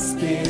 has.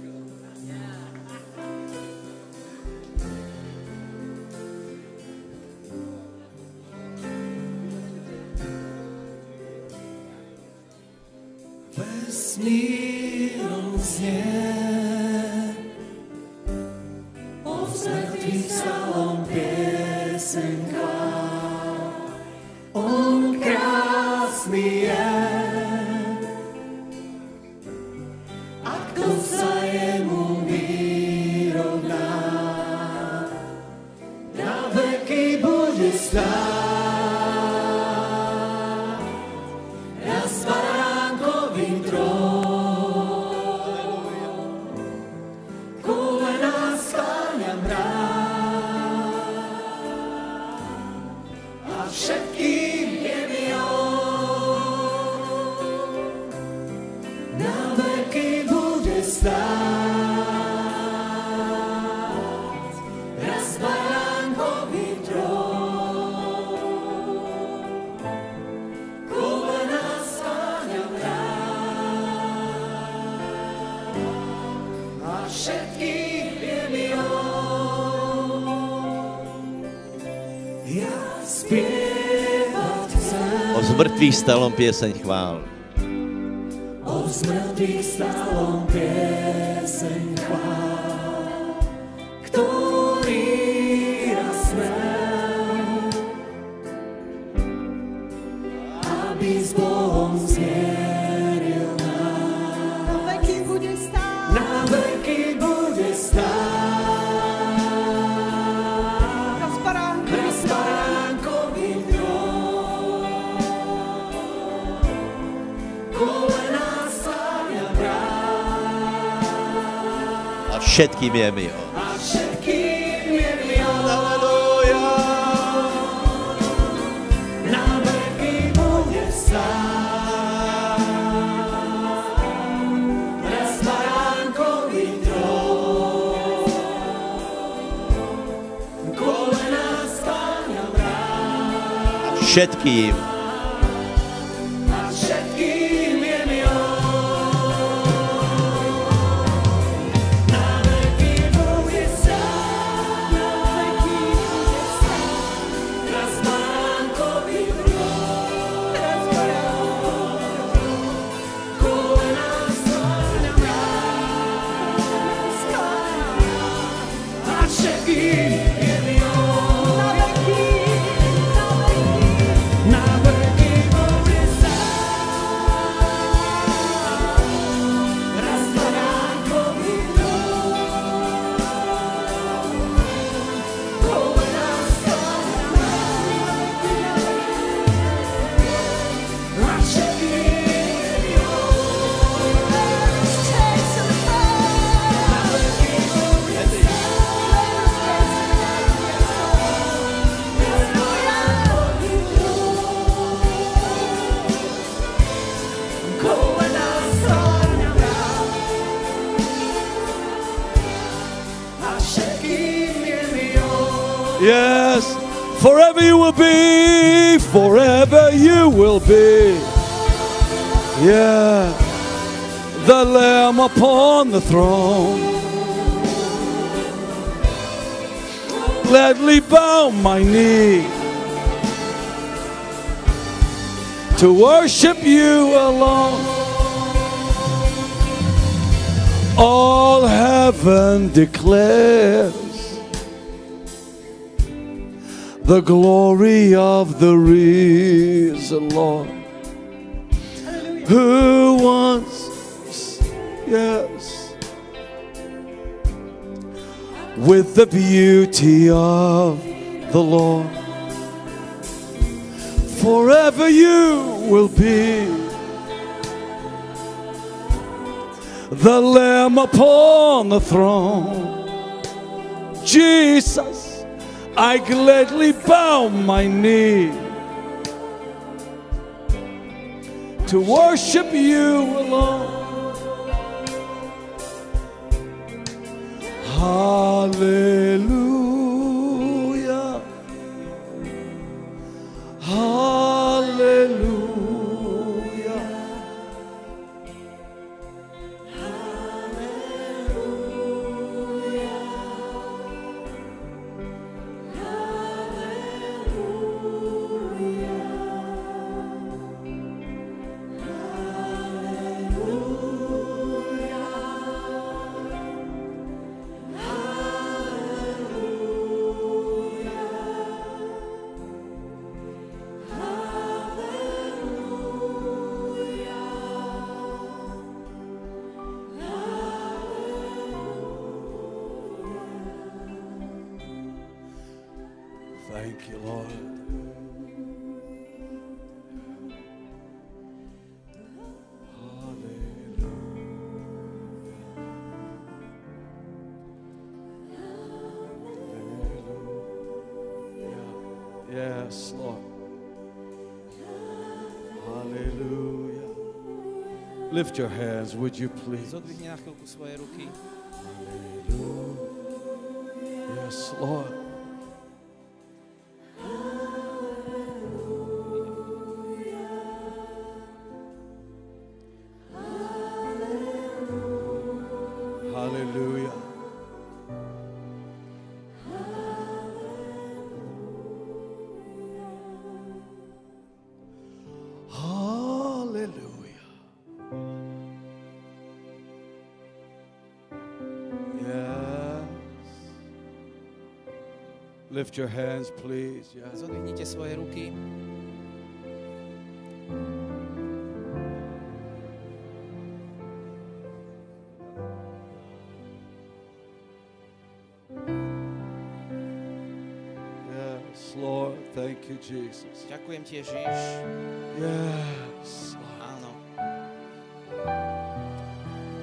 mŕtvych stalom pieseň chvál. O z mŕtvych stalom pieseň chvál. všetkým je mil. A všetkým Na veky bude Všetkým. Will be. Yeah, the Lamb upon the throne. Gladly bow my knee to worship you alone. All heaven declares the glory of the risen Lord who once, yes, with the beauty of the Lord, forever you will be the Lamb upon the throne. Jesus, I gladly bow my knee to worship you alone. Hallelujah. Lift your hands, would you please? Zodvihni na chvíľku svoje ruky. Yes, Lord. Lift your hands, please. Yes. Zodvihnite svoje ruky. Yes, Lord. Thank you, Jesus. Ďakujem ti, Ježiš. Yes. Áno.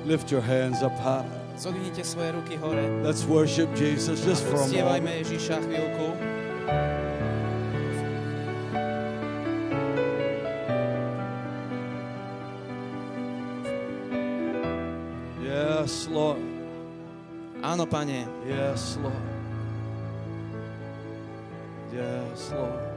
Lift your hands up high. Zodvihnite svoje ruky hore. Let's worship Jesus just for a moment. Ježiša chvíľku. Yes, Lord. Áno, pane. Yes, Lord. Yes, Lord.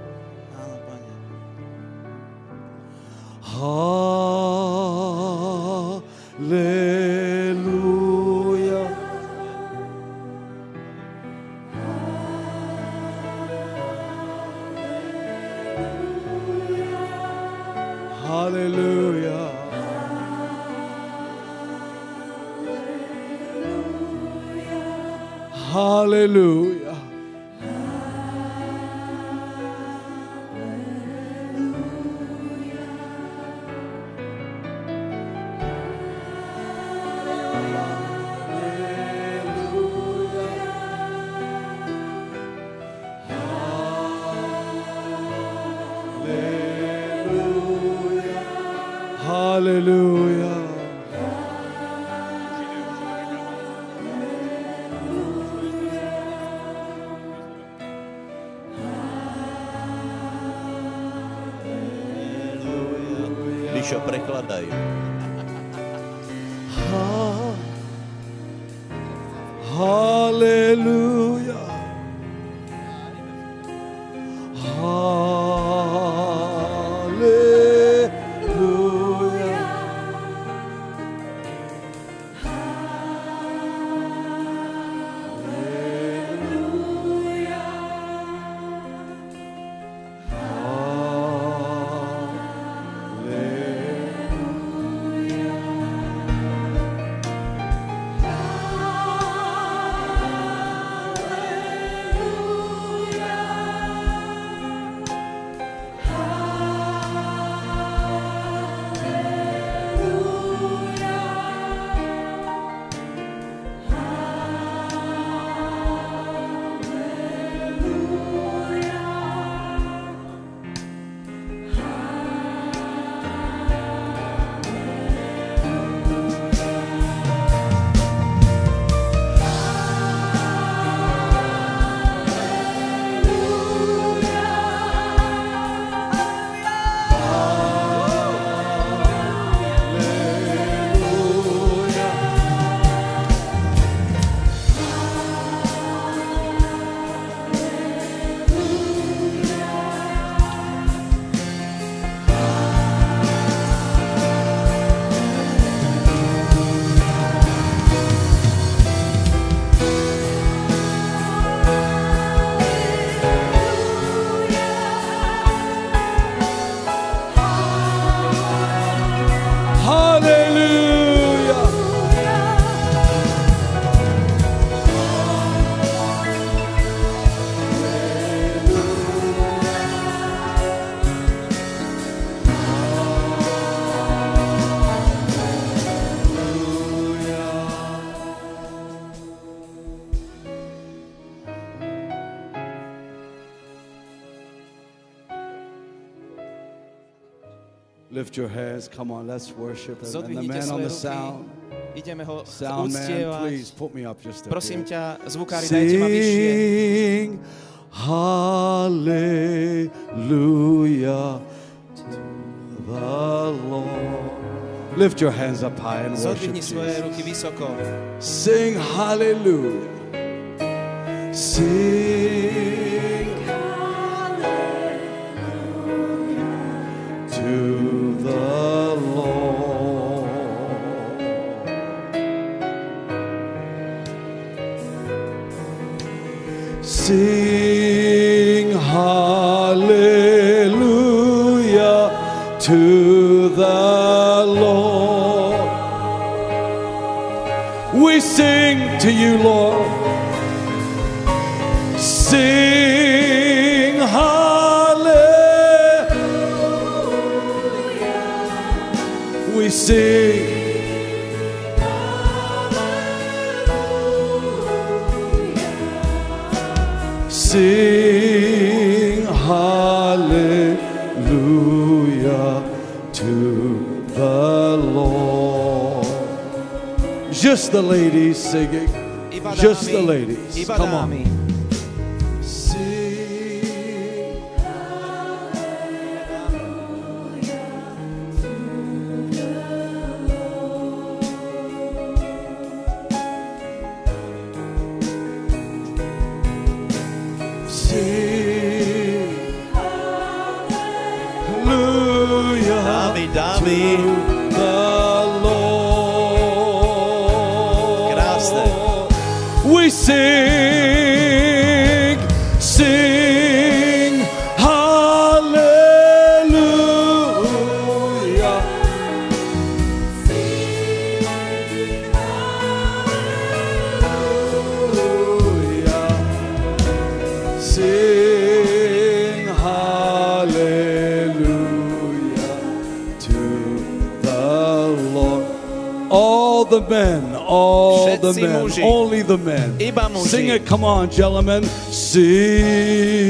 Lift your hands. Come on, let's worship him. And the man on the sound, Ideme ho sound man, please put me up just a Prosím bit. ťa, zvukári, dajte ma vyššie. Sing hallelujah to the Lord. Lift your hands up high and worship Jesus. Sing hallelujah. Sing the ladies. Come on. The men, muži. only the men. Iba muži. Sing it, come on, gentlemen. Sing.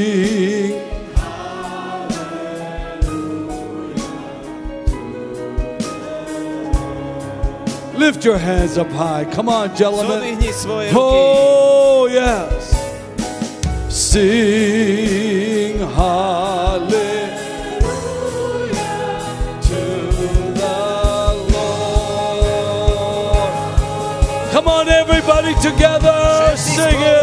Lift your hands up high. Come on, gentlemen. Zodvihni svoje ruky. Oh, yes. Sing hallelujah together. Sing it.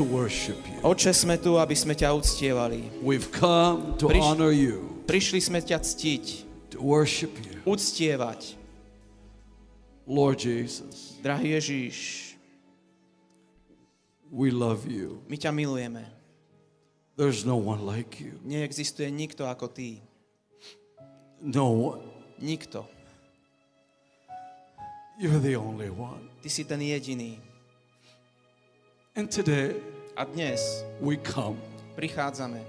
To worship you. Oče, sme tu, aby sme ťa uctievali. We've come to Priš- honor you, Prišli sme ťa ctiť, to worship you. uctievať. Lord Jesus, Drahý Ježíš, we love you. my ťa milujeme. There's no one like you. Neexistuje nikto ako ty. No one. Nikto. You're the only one. Ty si ten jediný. And today A dnes we come prichádzame,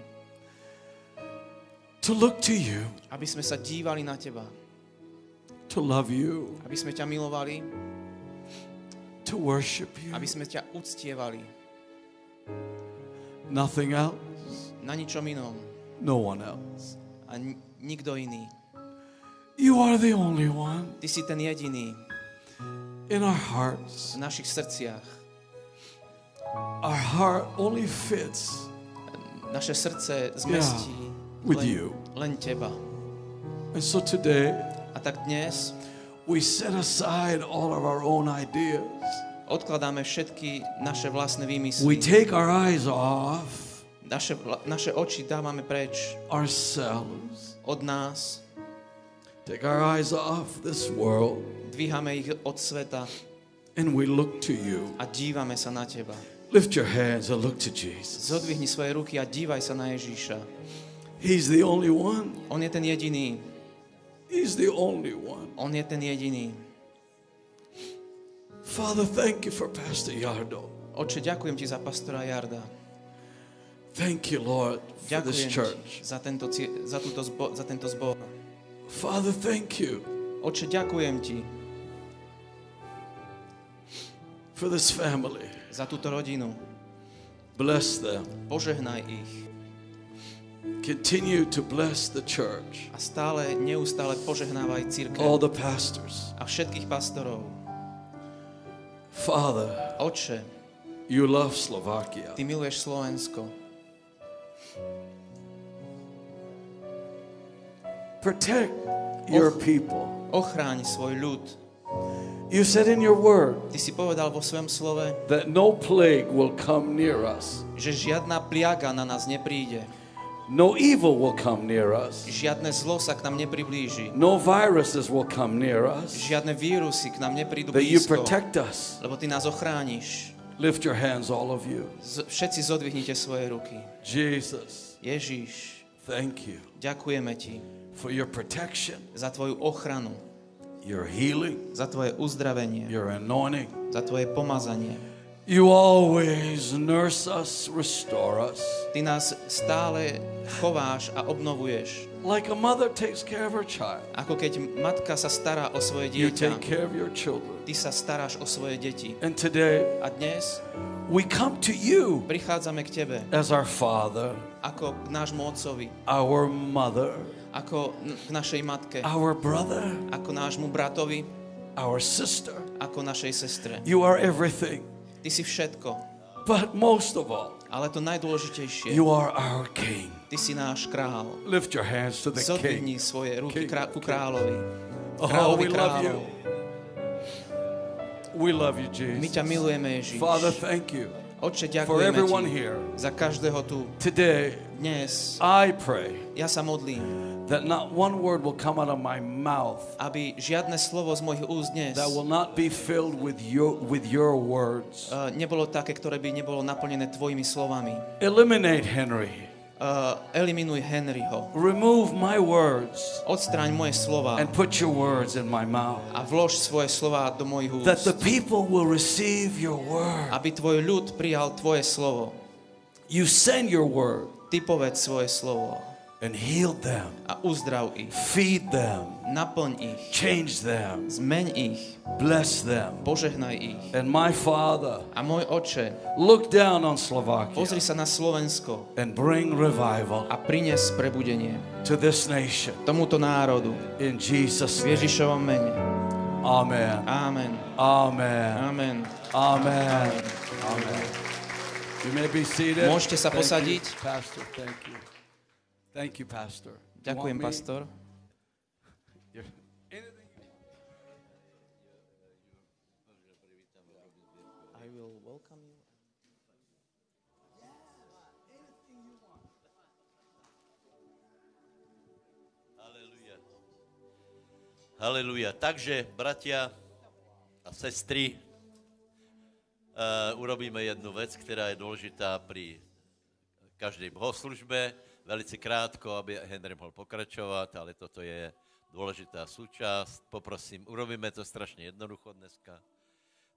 to look to you, aby sme sa dívali na teba. to love you, Aby sme ťa milovali, to worship you. aby sme ťa uctievali. Nothing else, Na ničom inom. no one else. A nikto iný. You are the only one Ty si ten jediný in our hearts. v našich srdciach. Our heart only fits Naše srdce zmestí with len, you. len teba. And so today A tak dnes we set aside all of our own ideas. odkladáme všetky naše vlastné We výmysly. take our eyes off Naše, naše oči dávame preč ourselves, od nás. take our eyes off this world, Dvíhame ich od sveta and we look to you. a dívame sa na teba. Lift your hands and look to Jesus. Zodvihni svoje ruky a dívaj sa na Ježíša. He's the only one. On je ten jediný. He's the only one. On je ten jediný. Father, thank you for Pastor Yardo. Oče, ďakujem ti za pastora Jarda. Thank you, Lord, for this church. za tento, za, túto zbo, za tento zbor. Father, thank you Oče, ďakujem ti for this family. Za túto rodinu. Bless them. Požehnaj ich. Continue to bless the church, A stále, neustále požehnávaj all církev the pastors. a všetkých pastorov. Father, Oče, you love Slovakia. ty miluješ Slovensko. Protect your people. Ochráň svoj ľud. You said in your word Ty si povedal vo svojom slove, that no plague will come near us, že žiadna pliaga na nás nepríde. no evil will come near us, Žiadne zlo sa k nám nepriblíži. no viruses will come near us. Žiadne vírusy k nám neprídu That you blízko. protect us. Lebo ty nás ochrániš. Lift your hands, all of you. Z- všetci zodvihnite svoje ruky. Jesus, Ježíš, thank you ďakujeme ti for your protection, za tvoju ochranu, your healing, za tvoje uzdravenie, your anointing. za tvoje pomazanie. You always nurse us, restore us. Ty nás stále chováš a obnovuješ. Like a mother takes care of her child, Ako keď matka sa stará o svoje you dieťa, take care of your children. ty sa staráš o svoje deti. And today, A dnes we come to you prichádzame k tebe as our father, ako k nášmu otcovi, our mother, ako k našej matke, our brother, ako nášmu bratovi, our sister. ako našej sestre. You are everything. Ty si všetko, But most of all, ale to najdôležitejšie, you are our King. ty si náš král. Lift your hands to the Zodvihni King. svoje ruky King, krá- ku kráľovi. Oh, Kráľovi we love you. kráľov. We love you, My ťa Jesus. milujeme, Ježiš. Father, thank you Oče, for ďakujeme everyone ti here. za každého tu. Today, Dnes I pray ja sa modlím, that not one word will come out of my mouth aby žiadne slovo z mojich úst dnes that will not be filled with your with your words. uh, nebolo také, ktoré by nebolo naplnené tvojimi slovami. Eliminate Henry. Uh, eliminuj Henryho. Remove my words Odstráň moje slova and put your words in my mouth. a vlož svoje slova do mojich úst. That the people will receive your word. Aby tvoj ľud prijal tvoje slovo. You send your word Ty povedz svoje slovo and heal them, a uzdrav ich. feed them, Naplň ich. change them, Zmeň ich. bless them. Požehnaj ich. And my Father, A môj oče, look down on Slovakia pozri sa na Slovensko and bring revival a prines prebudenie to this nation. tomuto národu. In Jesus' V. Ježišovom mene. Amen. Amen. Amen. Amen. Amen. Amen. You may be seated. Môžete sa Thank you, posadiť. Pastor, thank you. Thank you, Pastor. Ďakujem, me? pastor. You're- anything you- I will welcome you. Haleluja. Haleluja. Takže, bratia a sestry, uh, urobíme jednu vec, která je důležitá pri každej bohoslužbe. Velice krátko, aby Henry mohl pokračovat, ale toto je důležitá súčasť. Poprosím, urobíme to strašně jednoducho dneska.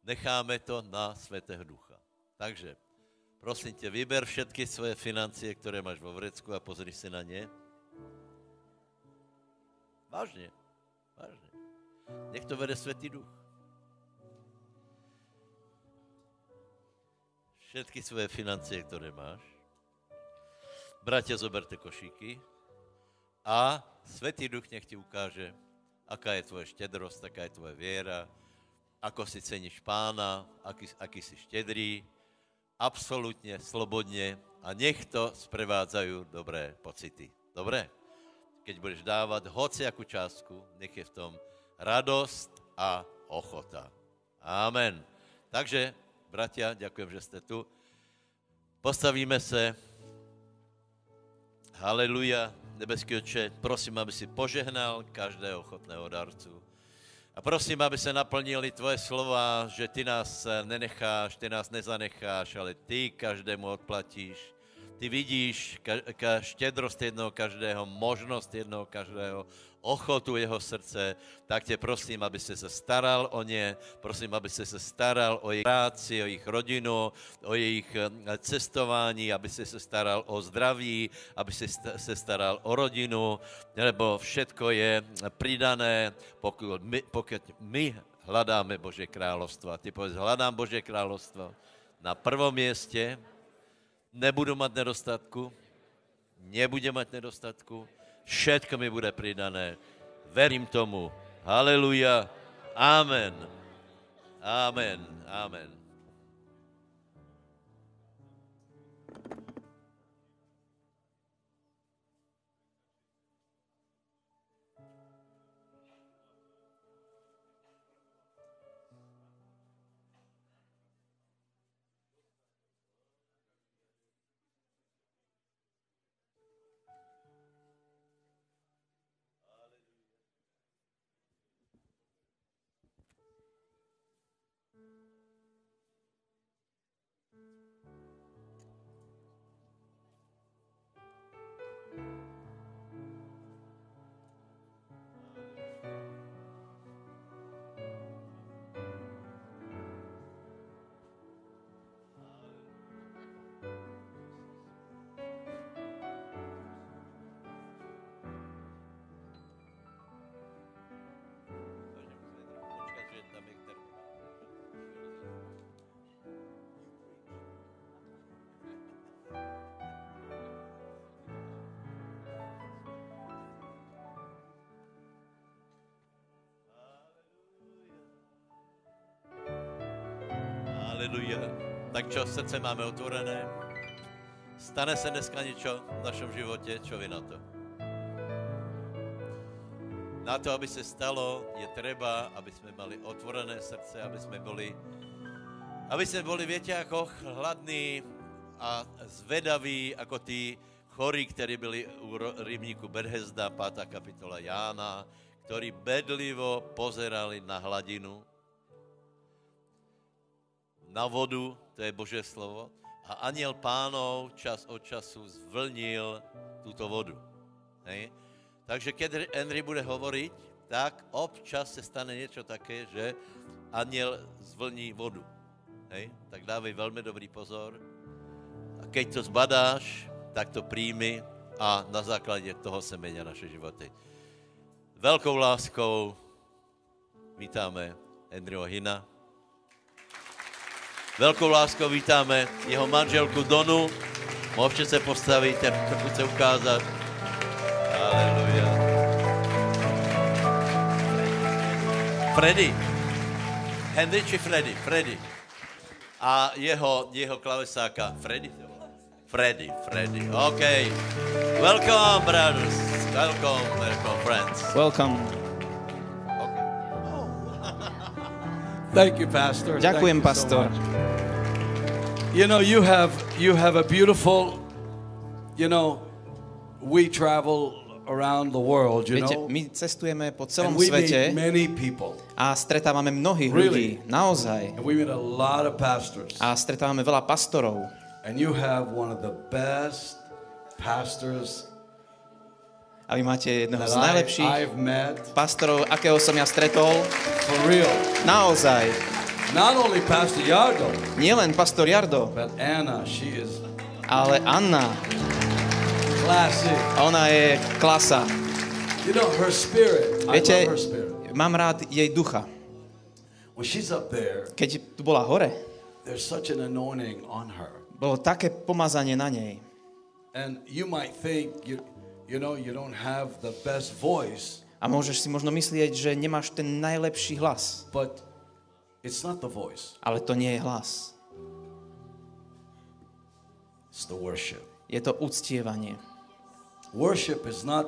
Necháme to na Svetého Ducha. Takže, prosím tě, vyber všetky svoje financie, které máš vo vrecku a pozri se na ně. Vážně. Vážně. Nech to vede Svetý Duch. Všetky svoje financie, které máš. Bratia, zoberte košíky. A Svetý Duch nech ti ukáže, aká je tvoje štedrosť, aká je tvoje viera, ako si ceníš pána, aký, aký si štedrý, absolútne, slobodne a nech to sprevádzajú dobré pocity. Dobre? Keď budeš dávať hociakú částku, nech je v tom radosť a ochota. Amen. Takže, bratia, ďakujem, že ste tu. Postavíme se. Haleluja. Nebeský oče, prosím, aby si požehnal každého ochotného darcu. A prosím, aby se naplnili tvoje slova, že ty nás nenecháš, ty nás nezanecháš, ale ty každému odplatíš. Ty vidíš ka, ka štědrost jednoho každého, možnost jednoho každého, ochotu jeho srdce, tak tě prosím, aby se se staral o ně, prosím, aby se se staral o jejich práci, o jejich rodinu, o jejich eh, cestování, aby se se staral o zdraví, aby sta- se staral o rodinu, lebo všetko je pridané, pokud my, pokud my hledáme Bože královstvo. A ty povedz, hledám Bože královstvo na prvom mieste, nebudu mať nedostatku, nebudem mať nedostatku, všetko mi bude pridané. Verím tomu. Haleluja. Amen. Amen. Amen. Aleluja. Tak čo, srdce máme otvorené? Stane se dneska niečo v našom živote? Čo vy na to? Na to, aby se stalo, je treba, aby sme mali otvorené srdce, aby sme boli, aby sme boli, viete, ako hladní a zvedaví, ako tí chorí, ktorí byli u rybníku Berhezda, 5. kapitola Jána, ktorí bedlivo pozerali na hladinu, na vodu, to je Božie slovo, a aniel pánov čas od času zvlnil túto vodu. Hej? Takže keď Henry bude hovoriť, tak občas se stane niečo také, že aniel zvlní vodu. Hej? Tak dávej veľmi dobrý pozor. A keď to zbadáš, tak to príjmi a na základe toho se menia naše životy. Veľkou láskou vítáme Henryho Hina. Veľkou láskou vítáme jeho manželku Donu. Môžete se postaviť, trochu se ukázať. Aleluja. Freddy. Henry či Freddy? Freddy. A jeho, jeho klavesáka. Freddy? Freddy, Freddy. OK. Welcome, brothers. Welcome, welcome, friends. Welcome. Thank you, Pastor. Thank Ďakujem, you pastor. much. You know, you have you have a beautiful, you know, we travel around the world, you Viete, know, my cestujeme po and celom we meet many people, a stretávame mnohých Really? ľudí. Naozaj. and we meet a lot of pastors. A stretávame veľa pastorov. And you have one of the best pastors A vy máte jedného z I, najlepších pastorov, akého som ja stretol. for real. Naozaj. Not only Pastor Yardo, Nielen pastor Jardo, but Anna. She is ale Anna. classic. Ona je klasa. You know her spirit. I Viete, love her spirit. mám rád jej ducha. When she's up there, Keď tu bola hore, there's such an anointing on her. bolo také pomazanie na nej. And you might think you you know you don't have the best voice, A môžeš si možno myslieť, že nemáš ten najlepší hlas. but it's not the voice. Ale to nie je hlas. It's the worship. Je to uctievanie. Worship is not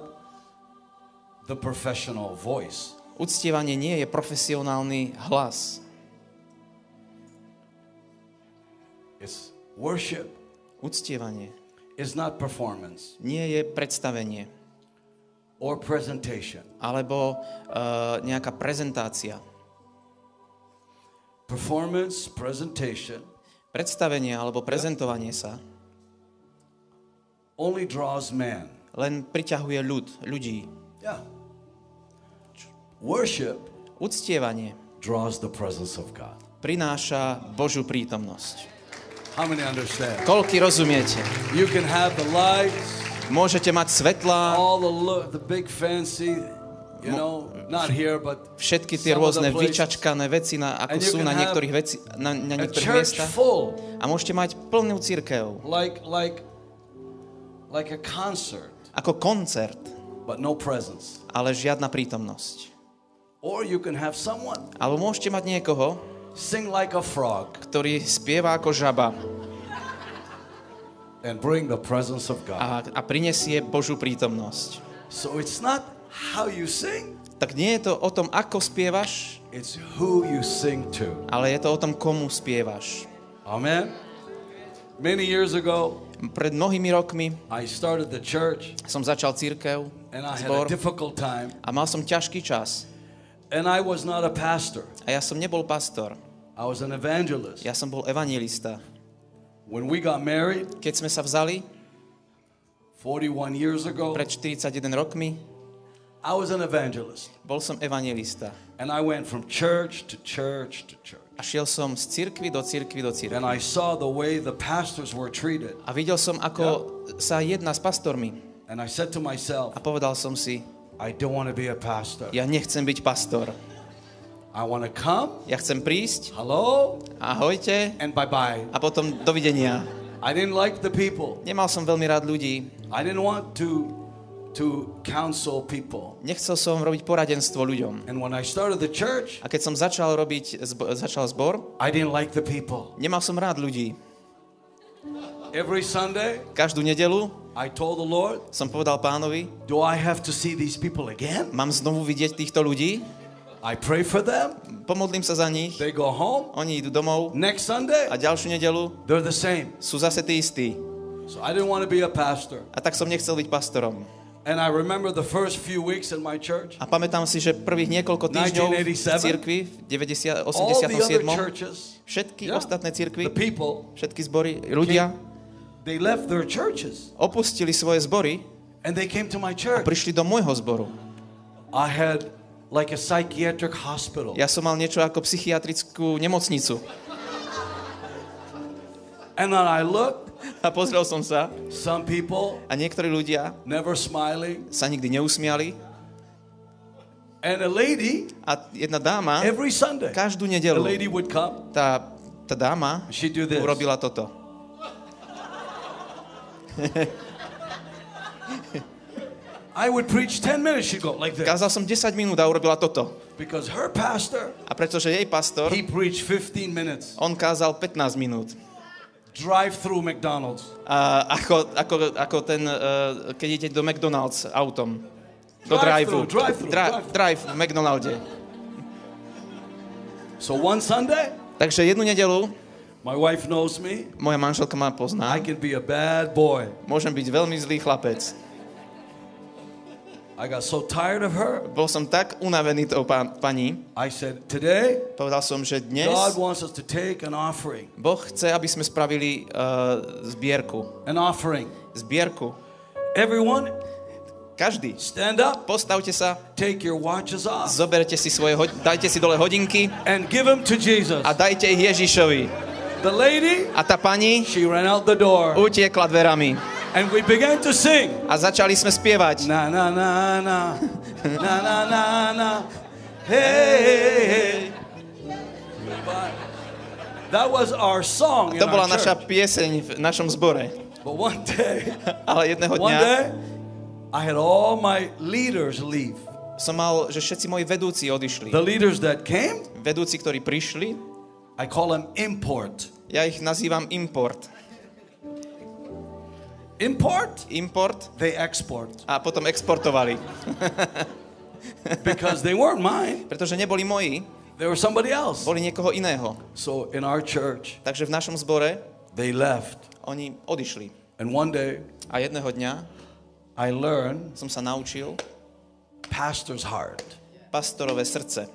the professional voice. Uctievanie nie je profesionálny hlas. It's worship Uctievanie is not performance nie je predstavenie or presentation. alebo uh, nejaká prezentácia. Performance, presentation Predstavenie alebo prezentovanie sa only draws man. len priťahuje ľud, ľudí. Yeah. Worship Uctievanie draws the presence of God. prináša Božú prítomnosť. How many understand? Koľky rozumiete? You can have the lights, Môžete mať svetlá, all the look, the big fancy, you know, not here, but všetky tie rôzne vyčačkané veci, na, ako sú na niektorých, veci, na, na niektorých miestach. A môžete mať plnú církev, like like like a concert, ako koncert, but no presence. ale žiadna prítomnosť. Or you can have someone Alebo môžete mať niekoho, sing like a frog ktorý spieva ako žaba and bring the presence of God. a, a prinesie Božú prítomnosť. So it's not how you sing, Tak nie je to o tom, ako spievaš, it's who you sing to. ale je to o tom, komu spievaš. Amen. Many years ago, Pred mnohými rokmi I started the church som začal církev, and I had a zbor difficult time a mal som ťažký čas. and I was not a pastor. A ja som nebol pastor, I was an evangelist. ja som bol evangelista. When we got married Keď sme sa vzali 41 years ago, pred 41 rokmi, I was an evangelist. bol som evangelista. And I went from church to church to church. A šiel som z cirkvy do cirkvy do cirkvy. And I saw the way the pastors were treated. A videl som, ako sa jedná s pastormi. And I said to myself, A povedal som si, I don't want to be a pastor. ja nechcem byť pastor. I want to come, Ja chcem prísť, hello, ahojte, and bye bye. a potom dovidenia. I didn't like the people. Nemal som veľmi rád ľudí. I didn't want to to counsel people. Nechcel som robiť poradenstvo ľuďom. And when I started the church, A keď som začal robiť, zbo- začal zbor, I didn't like the people. nemal som rád ľudí. Every Sunday, Každú nedelu I told the Lord, som povedal pánovi, Do I have to see these people again? mám znovu vidieť týchto ľudí, I pray for them. pomodlím sa za nich, They go home. oni idú domov Next Sunday, a ďalšiu nedelu they're the same. sú zase tí istí. So I didn't want to be a pastor. A tak som nechcel byť pastorom. And I remember the first few weeks in my church, A pamätám si, že prvých niekoľko týždňov v 1987. cirkvi v 90, all the other 87. churches, Všetky Yeah. ostatné the cirkvy, people, všetky zbory, ľudia they left their churches opustili svoje zbory and they came to my a church. prišli do môjho zboru. I had like a psychiatric hospital. Ja som mal niečo ako psychiatrickú nemocnicu. And then I looked, A pozrel som sa some people a niektorí ľudia never smiling. sa nikdy neusmiali And a lady, a jedna dáma every Sunday, každú a nedelu, lady would come. tá, tá dáma She'd do this. urobila toto. I would preach 10 minutes. She'd go like this. Kázal som 10 minút a urobila toto. Because her pastor, A pretože jej pastor, he preached 15 minutes. on kázal 15 minút. Drive through McDonald's. A ako, ako, ako ten, uh, keď idete do McDonald's autom. Do Drive-thru, drive drive-thru, Dra- drive-thru. drive v McDonalde. So one Sunday, Takže jednu nedelu, my wife knows me. moja manželka ma pozná, I can be a bad boy. môžem byť veľmi zlý chlapec. I got so tired of her. Bol som tak unavený tou pán, pani, I said, Today, povedal som, že dnes God wants us to take an offering. Boh chce, aby sme spravili uh, zbierku. An offering. Zbierku. Everyone, Každý. stand up, Postavte sa, take your watches off, zoberte si svoje, dajte si dole hodinky and give them to Jesus. a dajte ich Ježišovi. The lady, A tá pani she ran out the door, utiekla dverami. And we began to sing. A začali sme spievať. Na na na na, na na na na, hey hey hey. That was our song in To bola our naša church. pieseň v našom zbore. But one day, Ale jedného one dňa day, I had all my leaders leave. som mal, že všetci moji vedúci odišli. The leaders that came, Vedúci, ktorí prišli, I call them import. ja ich nazývam import. Import, Import they export a potom exportovali. because they weren't mine. Pretože neboli moji, They were somebody else. boli niekoho iného. So in our church, Takže v našom zbore they left. oni odišli. And one day, A jedného dňa I learned som sa naučil pastor's heart. pastorové srdce.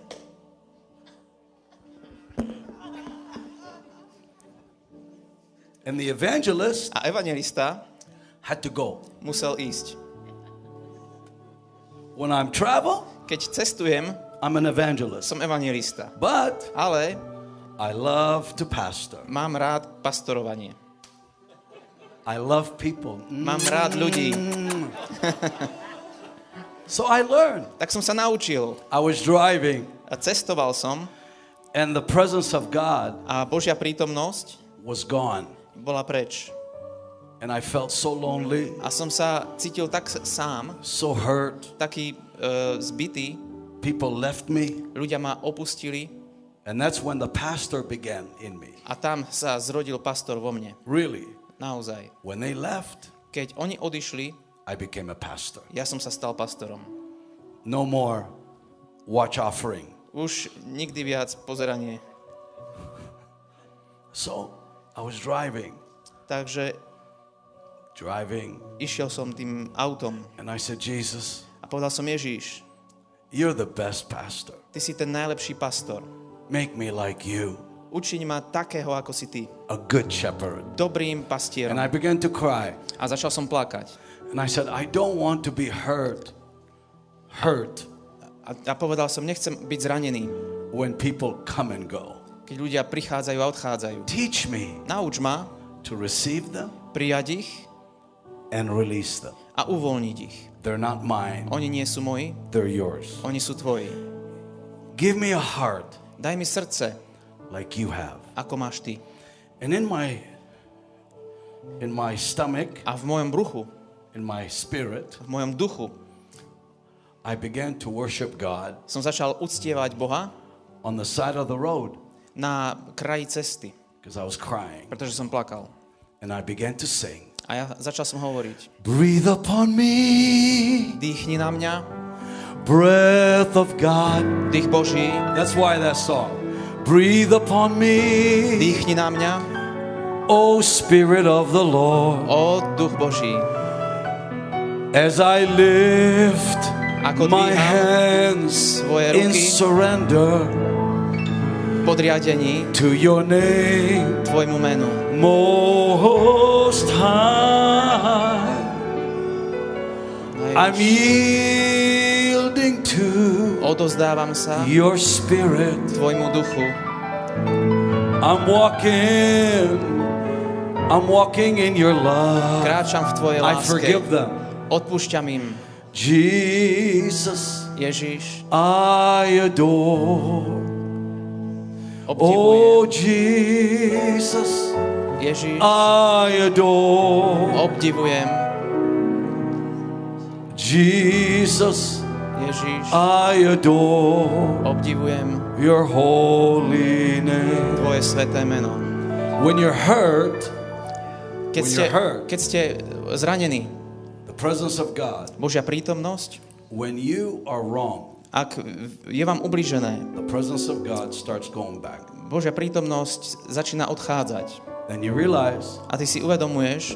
And the evangelist A evangelista had to go. musel ísť. When I'm travel, Keď cestujem, I'm an evangelist. som evangelista. But Ale I love to pastor. mám rád pastorovanie. I love people. Mám rád ľudí. Mm. So I learned. Tak som sa naučil. I was driving A cestoval som and the presence of God a Božia prítomnosť was gone. bola preč. And I felt so lonely, A som sa cítil tak sám, so hurt. taký uh, zbytý. People left me. Ľudia ma opustili And that's when the pastor began in me. a tam sa zrodil pastor vo mne. Really. Naozaj. When they left, Keď oni odišli, I became a pastor. ja som sa stal pastorom. No more watch offering. Už nikdy viac pozeranie. So I was driving, Takže driving, išiel som tým autom and I said, Jesus, a povedal som Ježíš, you're the best pastor. ty si ten najlepší pastor. Make me like you, Učiň ma takého, ako si ty. a good shepherd. Dobrým And. I began to cry. A začal som plakať. And I said, I don't want to be hurt, hurt A, a povedal som, nechcem byť zranený, when people come and go. keď ľudia prichádzajú a odchádzajú. Teach me Nauč ma to receive them prijať ich and release them. a uvoľniť ich. They're not mine, Oni nie sú moji, they're yours. oni sú tvoji. Give me a heart Daj mi srdce, like you have. ako máš ty. And in my in my stomach, A v mojom bruchu in my spirit, v mojom duchu I began to worship God som začal uctievať Boha on the side of the road na kraji cesty, because I was crying. pretože som plakal. And I began to sing. A ja začal som hovoriť, Breathe upon me, dýchni na mňa, breath of God. dých Boží, That's why that song. Breathe upon me, dýchni na mňa, O Spirit of the Lord, o duch Boží. as I lift my hands svoje in ruky. surrender podriadení to your name, Tvojmu menu. Most High. I'm yielding to Odozdávam sa your Spirit. Tvojmu duchu. I'm walking, I'm walking in your love. Kráčam v Tvojej I láske. forgive them. Odpúšťam im. Jesus, Ježiš, I adore. Obdivujem. Oh, Jesus, Ježiš, I adore. obdivujem. Jesus, Ježiš, I adore obdivujem your holy name. Tvoje sveté meno. When you're hurt, Keď When ste, you're hurt. keď ste zranení, the presence of God, Božia prítomnosť, when you are wrong, ak je vám ubližené. Božia prítomnosť začína odchádzať. A ty si uvedomuješ,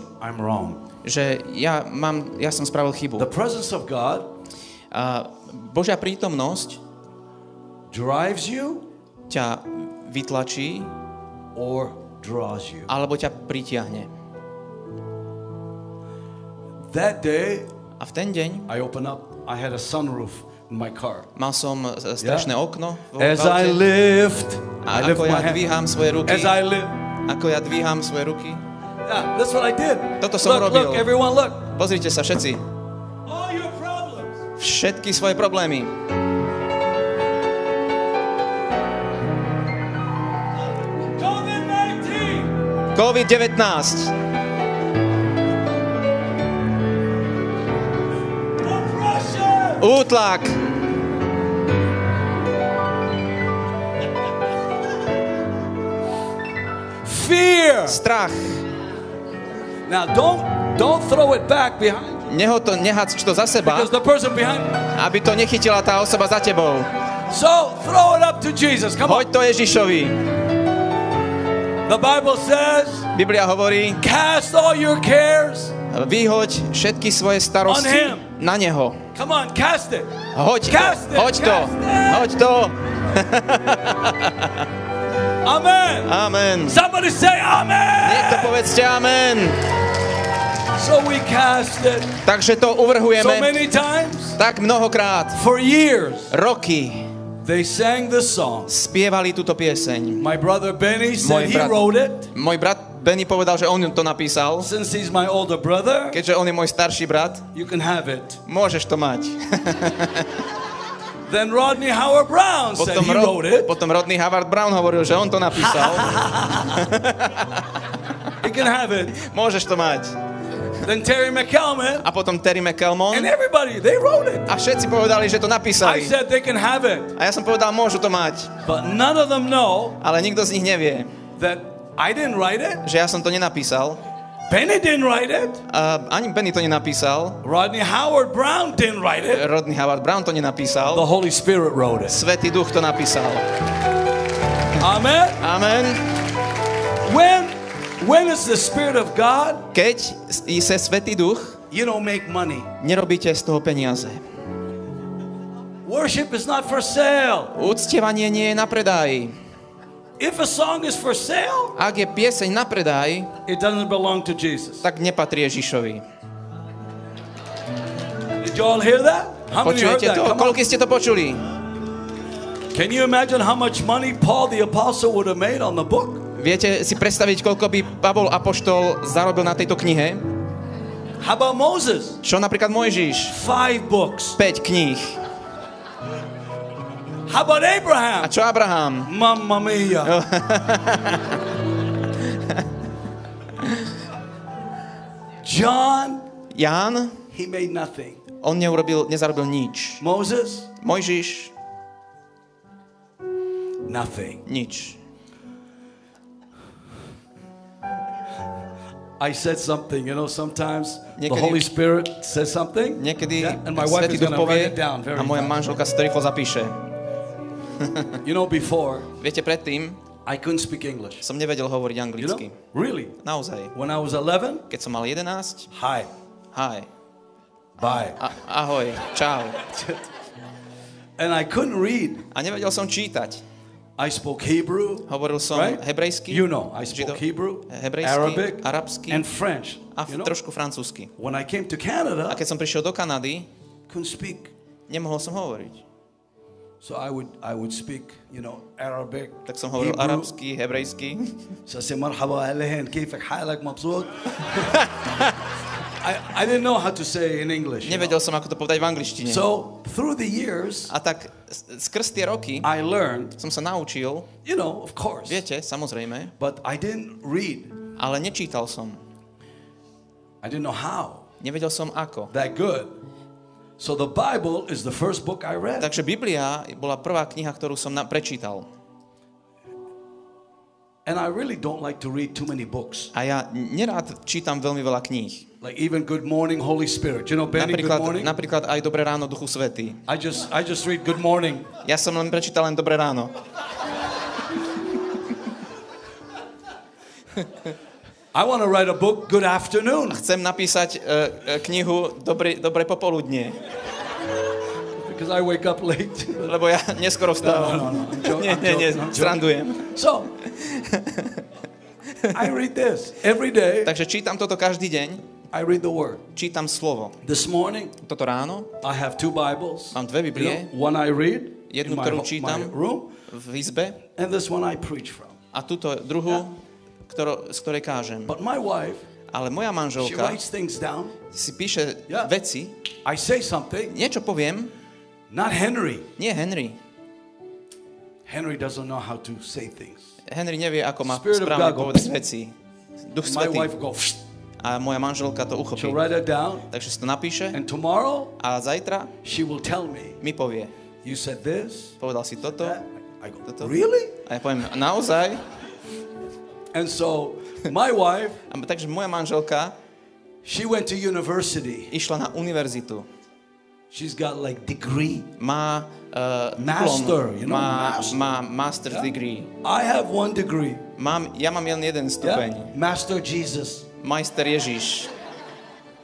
že ja, mám, ja som spravil chybu. A Božia prítomnosť ťa vytlačí alebo ťa pritiahne. That day, A v ten deň I opened up, I had a sunroof my car. mal som e, strašné okno v As I lift, I a lift ako my ja dvíham svoje ruky, As I lift, ako ja dvíham svoje ruky, yeah, that's what I did. Toto som look, robil. look, everyone, look. pozrite sa všetci, All your problems. všetky svoje problémy. COVID-19. COVID-19, útlak, Fear. strach. Now, don't don't throw it back behind Neho to, nehac to za seba, because the person behind aby to nechytila tá osoba za tebou. So throw it up to Jesus. Come. Hoď to Ježišovi. The Bible says, Biblia hovorí, cast all your cares. vyhoď všetky svoje starosti. Na Neho. Come on, cast it. Hoď to, Cast it, hoď to, hoď to. Amen. Amen. Somebody say Amen. Niekto povedzte Amen. So we cast it Takže to so uvrhujeme many times. tak mnohokrát. For years, Roky they sang this song. spievali túto pieseň. My brother Benny said Môj he wrote it. Môj brat Benny povedal, že on to napísal. Since he's my older brother, Keďže on je môj starší brat, you can have it. môžeš to mať. Then Rodney Howard Brown said Potom, he Rod, wrote it. potom Rodney Howard Brown hovoril, že on to napísal. He can have it. Môžeš to mať. Then Terry McCalman A potom Terry McCalmon and everybody, they wrote it. a všetci povedali, že to I napísali. said they can have it. A ja som povedal, môžu to mať. But none of them know Ale nikto z nich nevie, that I didn't write it. že ja som to nenapísal. Benny didn't write it. A ani Benny to nenapísal. Rodney Howard Brown didn't write it. Rodney Howard Brown to The nenapísal. Holy Spirit wrote it. Svetý duch to napísal. Amen. Amen. When when is the Spirit of God? Keď se Svetý duch, You don't make money. nerobíte z toho peniaze. Worship is not for sale. Uctievanie nie je na predaj. If a song is for sale, Ak je pieseň na predaj, it doesn't belong to Jesus. tak nepatrí Ježišovi. Did you all hear that? How many Počujete to? Koľko ste to počuli? Can you imagine how much money Paul the apostle would have made on the book? Viete si predstaviť, koľko by Pavol Apoštol zarobil na tejto knihe? How about Moses? Čo napríklad Mojžiš? Five books. 5 kníh. How about A Abraham? čo Abraham? Mamma mia. Oh. John Ján, he made nothing. on neurobil, nezarobil nič. Moses, Mojžiš, nothing. nič. I said something, you know, sometimes the Holy Spirit says something. Niekedy yeah, and my wife is going to write it down very a moja manželka si to rýchlo zapíše. You know, before Viete, predtým I couldn't speak English. som nevedel hovoriť You anglicky. know, really. Naozaj. When I was 11, Keď som mal 11, hi, hi, bye. a, ahoj, čau. And I couldn't read. A nevedel som čítať. I spoke Hebrew, Hovoril som right? hebrejsky, You know, I spoke Žido- Hebrew, hebrejsky, Arabic, arabsky and French. a You know, trošku francúzsky. when I came to A Canada, keď som prišiel do Kanady, couldn't speak. nemohol som hovoriť. So I would I would speak, you know, Arabic, Tak som hovoril Hebrew. arabsky, hebrejsky. So I say مرحبا أهلين كيفك حالك مبسوط I, I didn't know how to say in English. you know. Nevedel som, ako to povedať v angličtine. So through the years, A tak s- skrz tie roky I learned, som sa naučil, you know, of course, viete, samozrejme, but I didn't read. ale nečítal som. I didn't know how Nevedel som ako. that good. So the Bible is the first book I read. Takže Biblia bola prvá kniha, ktorú som na- prečítal. And I really don't like to read too many books. A ja nerád čítam veľmi veľa kníh. Like even Good Morning, Holy Spirit. You know, Benny, Good Morning? napríklad aj Dobré ráno, Duchu Svetý. I just I just read Good Morning. Ja som len prečítal len Dobré ráno. I want to write a book, Good Afternoon, Chcem napísať uh, knihu Dobré, Dobré popoludnie, because I wake up late. lebo ja neskoro vstávam. No, no, no, nie, nie, nie, srandujem. So, I read this every day. Takže čítam toto každý deň, I read the Word. čítam slovo. This morning, Toto ráno I have two Bibles. Mám dve You Biblie. know, one I read Jednu, ktorú čítam. room, v izbe and this one I preach from. a túto druhú, ktorú, z ktorej kážem. But my wife, Ale moja manželka down. si píše Yeah. veci, I say something, niečo poviem, not Henry. nie Henry. Henry doesn't know how to say things. Henry nevie, ako má Spirit správne povedať veci. Duch Svetý. A moja manželka to uchopí. down, Takže si to napíše and tomorrow a zajtra she will tell me, mi povie. you said this, Povedal si toto. that. I go, Toto. really? A ja poviem, naozaj? And so my wife, takže moja manželka she went to university. išla na univerzitu. She's got like degree. Má uh, Master, diplom, you know, má, master. má master's degree. I have one degree. Mám, ja mám len jeden stupeň. Yeah? Master Jesus. Majster Ježiš.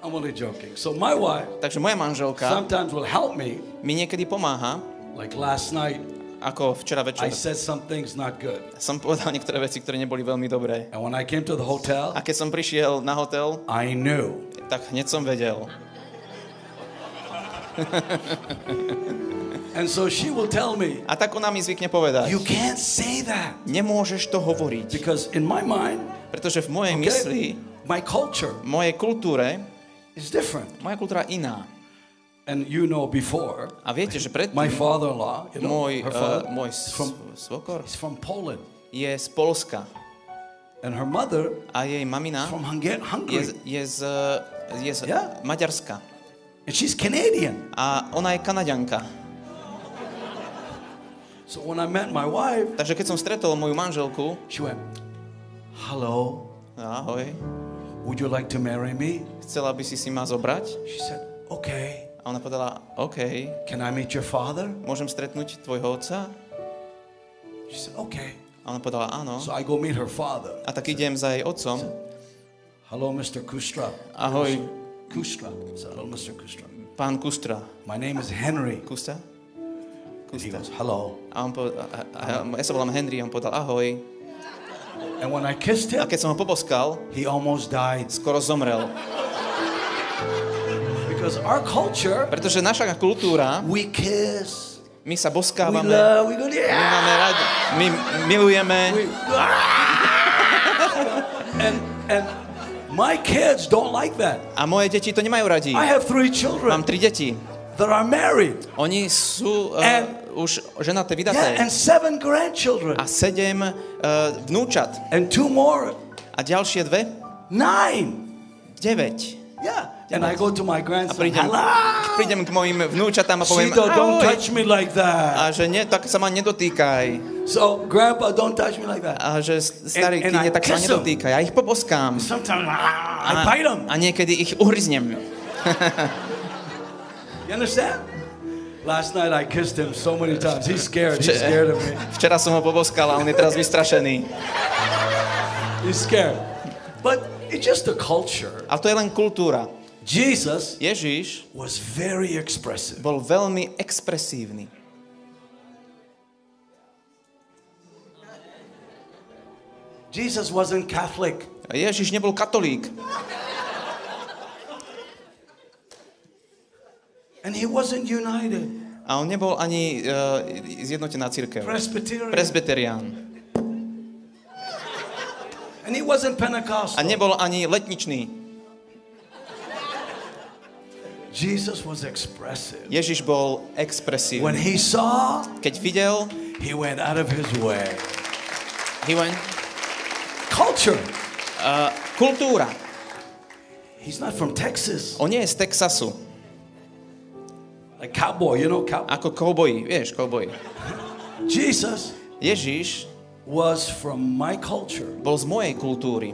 I'm only joking. So my wife Takže moja manželka sometimes will help me. mi niekedy pomáha, Like last night, ako včera I večer. said some things not good. Som povedal niektoré veci, ktoré neboli veľmi dobré. And when I came to the hotel, A keď som prišiel na hotel, I knew. tak hneď som vedel. And so she will tell me, A tak ona mi zvykne povedať, you can't say that. nemôžeš to hovoriť, Because in my mind, pretože v mojej mysli, okay, my culture mojej kultúre, is different. moja kultúra iná. And you know before, A viete, že predtým my father-in-law, you know, môj, uh, father, môj is s- from, svokor he's from Poland. je z Polska And her mother a jej mamina from Hunga- je, Hungary. z- je z, je z Yeah. Maďarska. And she's Canadian. A ona je Kanaďanka. So when I met my wife, Takže keď som stretol moju manželku, she went, hello, ahoj, would you like to marry me? chcela by si si ma zobrať? She said, okay. A ona povedala, OK, Can I meet your father? môžem stretnúť tvojho otca? She said, okay. A ona povedala, áno. So I go meet her father. A tak idem za jej otcom. Hello, Mr. Kustra. Ahoj, Kustra. Hello, Mr. Kustra. pán Kustra. My name is Henry. He Kusta. goes, hello. A on povedal, a, a, ja sa volám Henry, a on povedal, ahoj. And when I kissed A him, keď som ho poboskal, he almost died. skoro zomrel. Because our culture, Pretože naša kultúra, we kiss, my sa we boskávame, love, we go, my yeah. máme radi, my milujeme. We, and, and my kids don't like that. A moje deti to nemajú radi. I have three Mám children tri deti. that are married Oni sú uh, And- už ženaté, yeah, vydaté. and seven grandchildren A sedem uh, vnúčat. and two more, A ďalšie dve? nine. Deväť. Yeah. And I go to my A grandson. prídem, Hello! prídem k mojim vnúčatám a poviem, Cito, don't touch me like A that. že nie, tak sa ma nedotýkaj. So, Grandpa, don't touch me like that. A že starý, And- and ty tak sa nedotýkaj. Ja ich poboskám. Sometimes ah, I A, bite him. a niekedy ich uhryznem. You understand? Last night I kissed him so many times. He's scared. He's scared of me. Včera som ho poboskal a on je teraz vystrašený. He's scared. But it's just a culture. Ale to je len kultúra. Jesus Ježiš was very expressive. bol veľmi expresívny. Jesus wasn't Catholic. Ježiš nebol katolík. And he wasn't united. A on nebol ani uh, zjednotená církev. Presbyterian. Presbyterián. And he wasn't A Pentecostal. nebol ani letničný. Jesus was expressive. Ježiš bol When expresívny. he saw, Keď videl, he went out of his way. he went, Culture. uh, kultúra. He's not from Texas. On nie je z Texasu. Like cowboy, you know, cowboy. Ako kouboji, vieš, kouboji. Jesus Ježiš was from my culture. bol z mojej kultúry.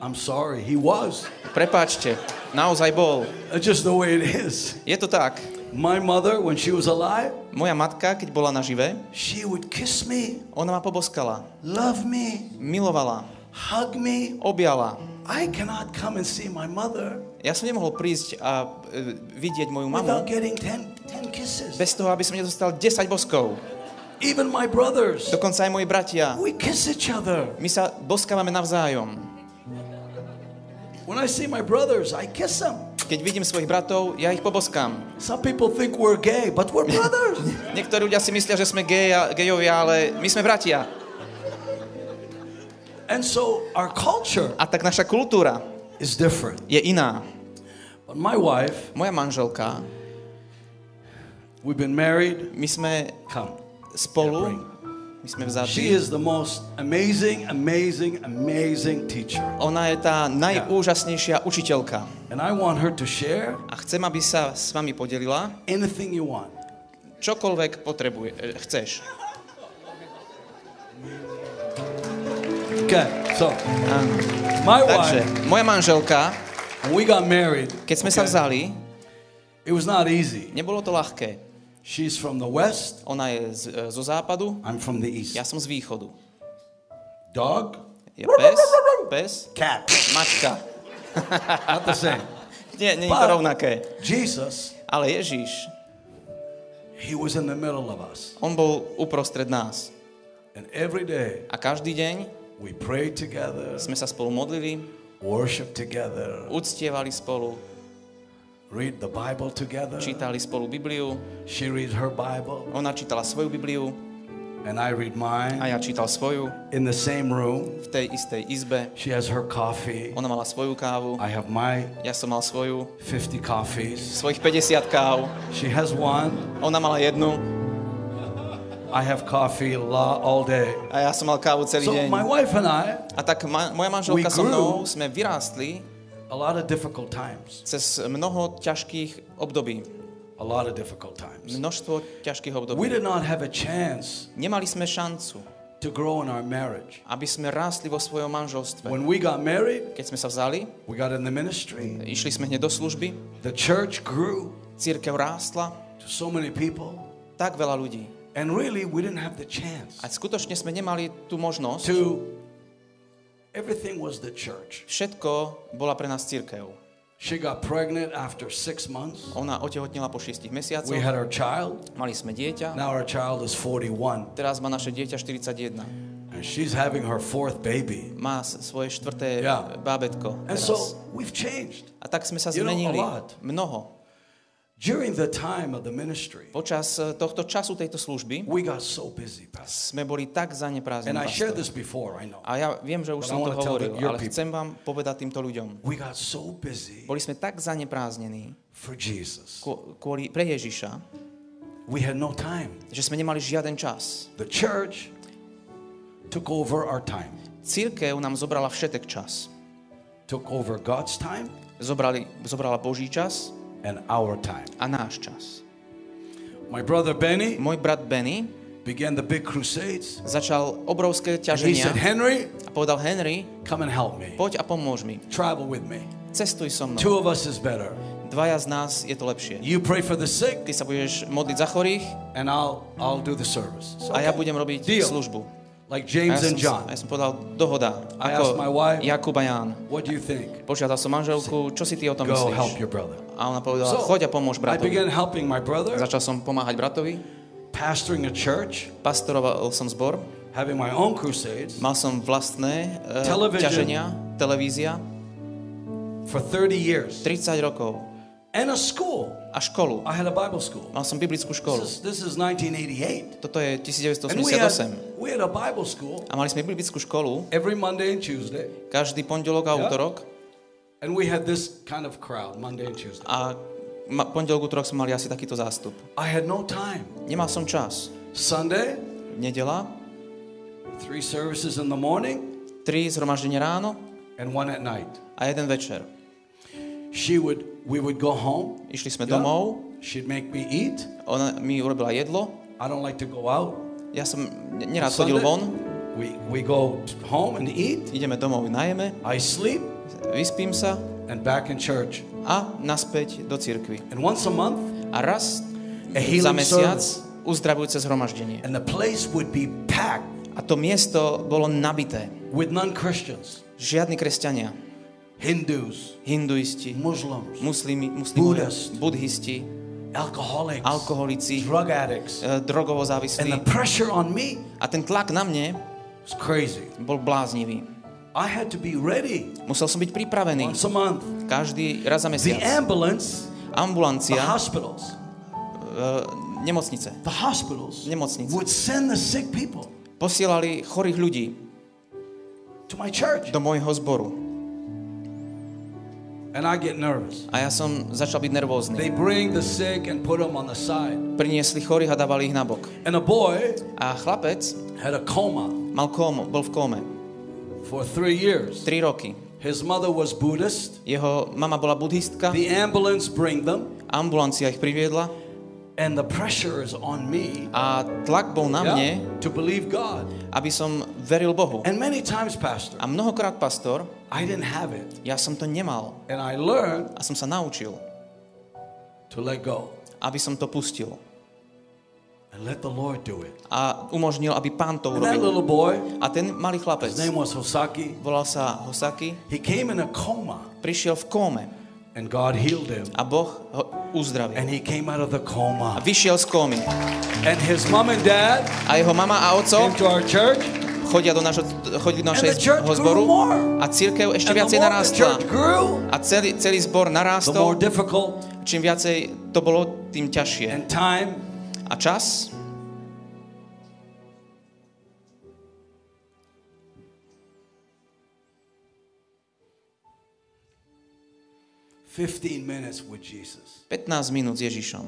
I'm sorry, he was. Prepáčte, naozaj bol. That's just the way it is. Je to tak. My mother, when she was alive, Moja matka, keď bola nažive, she would kiss me, ona ma poboskala, love me, milovala, hug me. objala. I cannot come and see my mother Ja som nemohol prísť a e, vidieť moju without mamu getting 10, 10 kisses. bez toho, aby som nedostal 10 boskov. Even my brothers, Dokonca aj moji bratia. we kiss each other. My sa boskávame navzájom. When I see my brothers, I kiss them. Keď vidím svojich bratov, ja ich poboskám. Some people think we're gay, but we're brothers. Niektorí ľudia si myslia, že sme geja, gejovia, ale my sme bratia. And so our culture A tak naša kultúra is different. je iná. But my wife, Moja manželka, we've been married. my sme Come. spolu, my sme She vzatí. is the most amazing, amazing, amazing teacher. Ona je tá najúžasnejšia učiteľka. And I want her to share A chcem, aby sa s vami podelila anything you want. čokoľvek potrebuje, e, chceš. Okay, so Áno. my Takže, wife, moja manželka, we got married, keď sme sa okay, vzali, it was not easy. nebolo to ľahké. She's from the west, Ona je z, e, zo západu, I'm from the east. ja som z východu. Dog, Je pes, pes, cat, mačka. not the same. Nie, nie je to rovnaké. Jesus, Ale Ježiš, he was in the middle of us. on bol uprostred nás. And every day A každý deň we prayed together, sme sa spolu modlili, worship together, uctievali spolu, read the Bible together. čítali spolu Bibliu. She reads her Bible, Ona čítala svoju Bibliu and I read mine. a ja čítal svoju In the same room, v tej istej izbe. she has her coffee. Ona mala svoju kávu, I have my ja som mal svoju, 50 coffees. svojich 50 káv. She has one. Ona mala jednu I have coffee la- all day. a ja som mal kávu celý So deň. my wife and I, A tak ma, moja manželka We so mnou sme vyrástli a lot of difficult times. cez mnoho ťažkých období. A lot of difficult times. Množstvo ťažkých We období. did not have a chance Nemali sme šancu, to grow in our marriage. aby sme rástli vo svojom manželstve. When we got married, Keď sme sa vzali, we got in the ministry. išli sme hneď do služby, The church grew církev rástla, to so many people. tak veľa ľudí. And really, we didn't have the chance A skutočne sme nemali tú možnosť. to, everything was the church. Všetko bola pre nás církev. She got pregnant after six months. Ona otehotnila po 6 mesiacoch, We had our child. mali sme dieťa, Now our child is 41. teraz má naše dieťa 41. And she's having her fourth baby. Má svoje štvrté Yeah. bábetko And so we've changed. A tak sme sa You know, a zmenili. lot. Mnoho. During the time of the ministry, Počas eh, tohto času tejto služby we got so busy, Pastor. sme boli tak And zaneprázdnení. I shared pastor. this before, I know. A ja viem, že už But som to hovoril, ale people. chcem vám povedať týmto ľuďom. We got so busy Boli sme tak zaneprázdnení for Jesus. kvôli, pre Ježiša, We had no time. že sme nemali žiaden čas. The church took over our time. Církev nám zobrala všetek čas. took over God's time zobrali, zobrala Boží čas and our time. a náš čas. My brother Benny Môj brat Benny began the big crusades. začal obrovské And he said, Henry, a povedal Henry, come and help me. poď a pomôž mi. Travel with me. Cestuj so mnou. Two of us is better. Dvaja z nás je to lepšie. You pray for the sick, Ty sa budeš modliť za chorých and I'll I'll do the service. So, a ja okay. budem robiť Deal. službu. Like James and John. ja som povedal, dohoda. I Ako asked my wife- Jakub a Ján. What do you think? Požiadal som manželku, čo si ty o tom Go help your brother. A ona povedala, choď a pomôž I bratovi. began helping my brother, Začal som pomáhať bratovi, pastoring a church, pastoroval som zbor, having my own crusades mal som vlastné uh, Television. ťaženia, televízia, for 30 years, 30 rokov and a school. a školu. I had a Bible school. Mal som biblickú školu. This is, this is 1988. Toto je And we had, 1988. we had a Bible school A mali sme biblickú školu every Monday and Tuesday. každý pondelok a Ja. útorok. And we had this kind of crowd Monday and Tuesday. A ma, pondelok, útorok sme mali asi takýto zástup. I had no time. Nemal som čas. Sunday, Nedela, three services in the morning tri zhromaždenie ráno and one at night. a jeden večer. She would, we would go home. Išli sme Yeah. domov, She'd make me eat. ona mi urobila jedlo, I don't like to go out. ja som ne- nerád chodil von, we, we go home and eat. ideme domov, najeme, I sleep vyspím sa and back in church. a naspäť do cirkvi. And once a month, A raz A za mesiac service. uzdravujúce zhromaždenie. and the place would be packed A to miesto bolo nabité. with non-Christians, Žiadni kresťania, Hindus, hinduisti, Muslims, muslimi, muslimovia, Buddhist. budhisti, alcoholics, alkoholici, drug addicts. e, drogovo And the závislí. pressure on me A ten tlak na mne was crazy. bol bláznivý. I had to be ready Musel som byť pripravený. once a month. Každý raz za The mesiac. ambulance, the Ambulancia, hospitals, e, nemocnice, the hospitals Nemocnice. would send the sick people posielali chorých ľudí to my church. do môjho zboru. And I get nervous. A ja som začal byť nervózny. They bring the sick and put them on the side. Priniesli chorých a dávali ich nabok. And a boy A chlapec had a coma mal kómu, bol v kóme. For three years. 3 roky. His mother was Buddhist. Jeho mama bola buddhistka, The ambulance bring them, ambulancia ich priviedla and the pressure is on me a tlak bol na yeah, mne, to believe God. aby som veril Bohu. And many times, Pastor, A mnohokrát, pastor, I didn't have it. ja som to nemal And I learned a som sa naučil, to let go aby som to pustil. And let the Lord do it. A umožnil, aby pán to And that urobil. little boy, A ten malý chlapec, his name was Hosaki, volal sa Hosaki, he came in a coma prišiel v kóme and God healed him. a Boh ho uzdravil. And he came out of the A coma. vyšiel z kómy. And his mom and dad A jeho mama a oco came to our church. chodia do našho, chodili do našeho zboru a církev ešte And viacej narástla. grew, A celý, celý zbor narástol, čím viacej to bolo, tým ťažšie. and time A čas? Fifteen minutes with Jesus. 15 minút s Ježišom.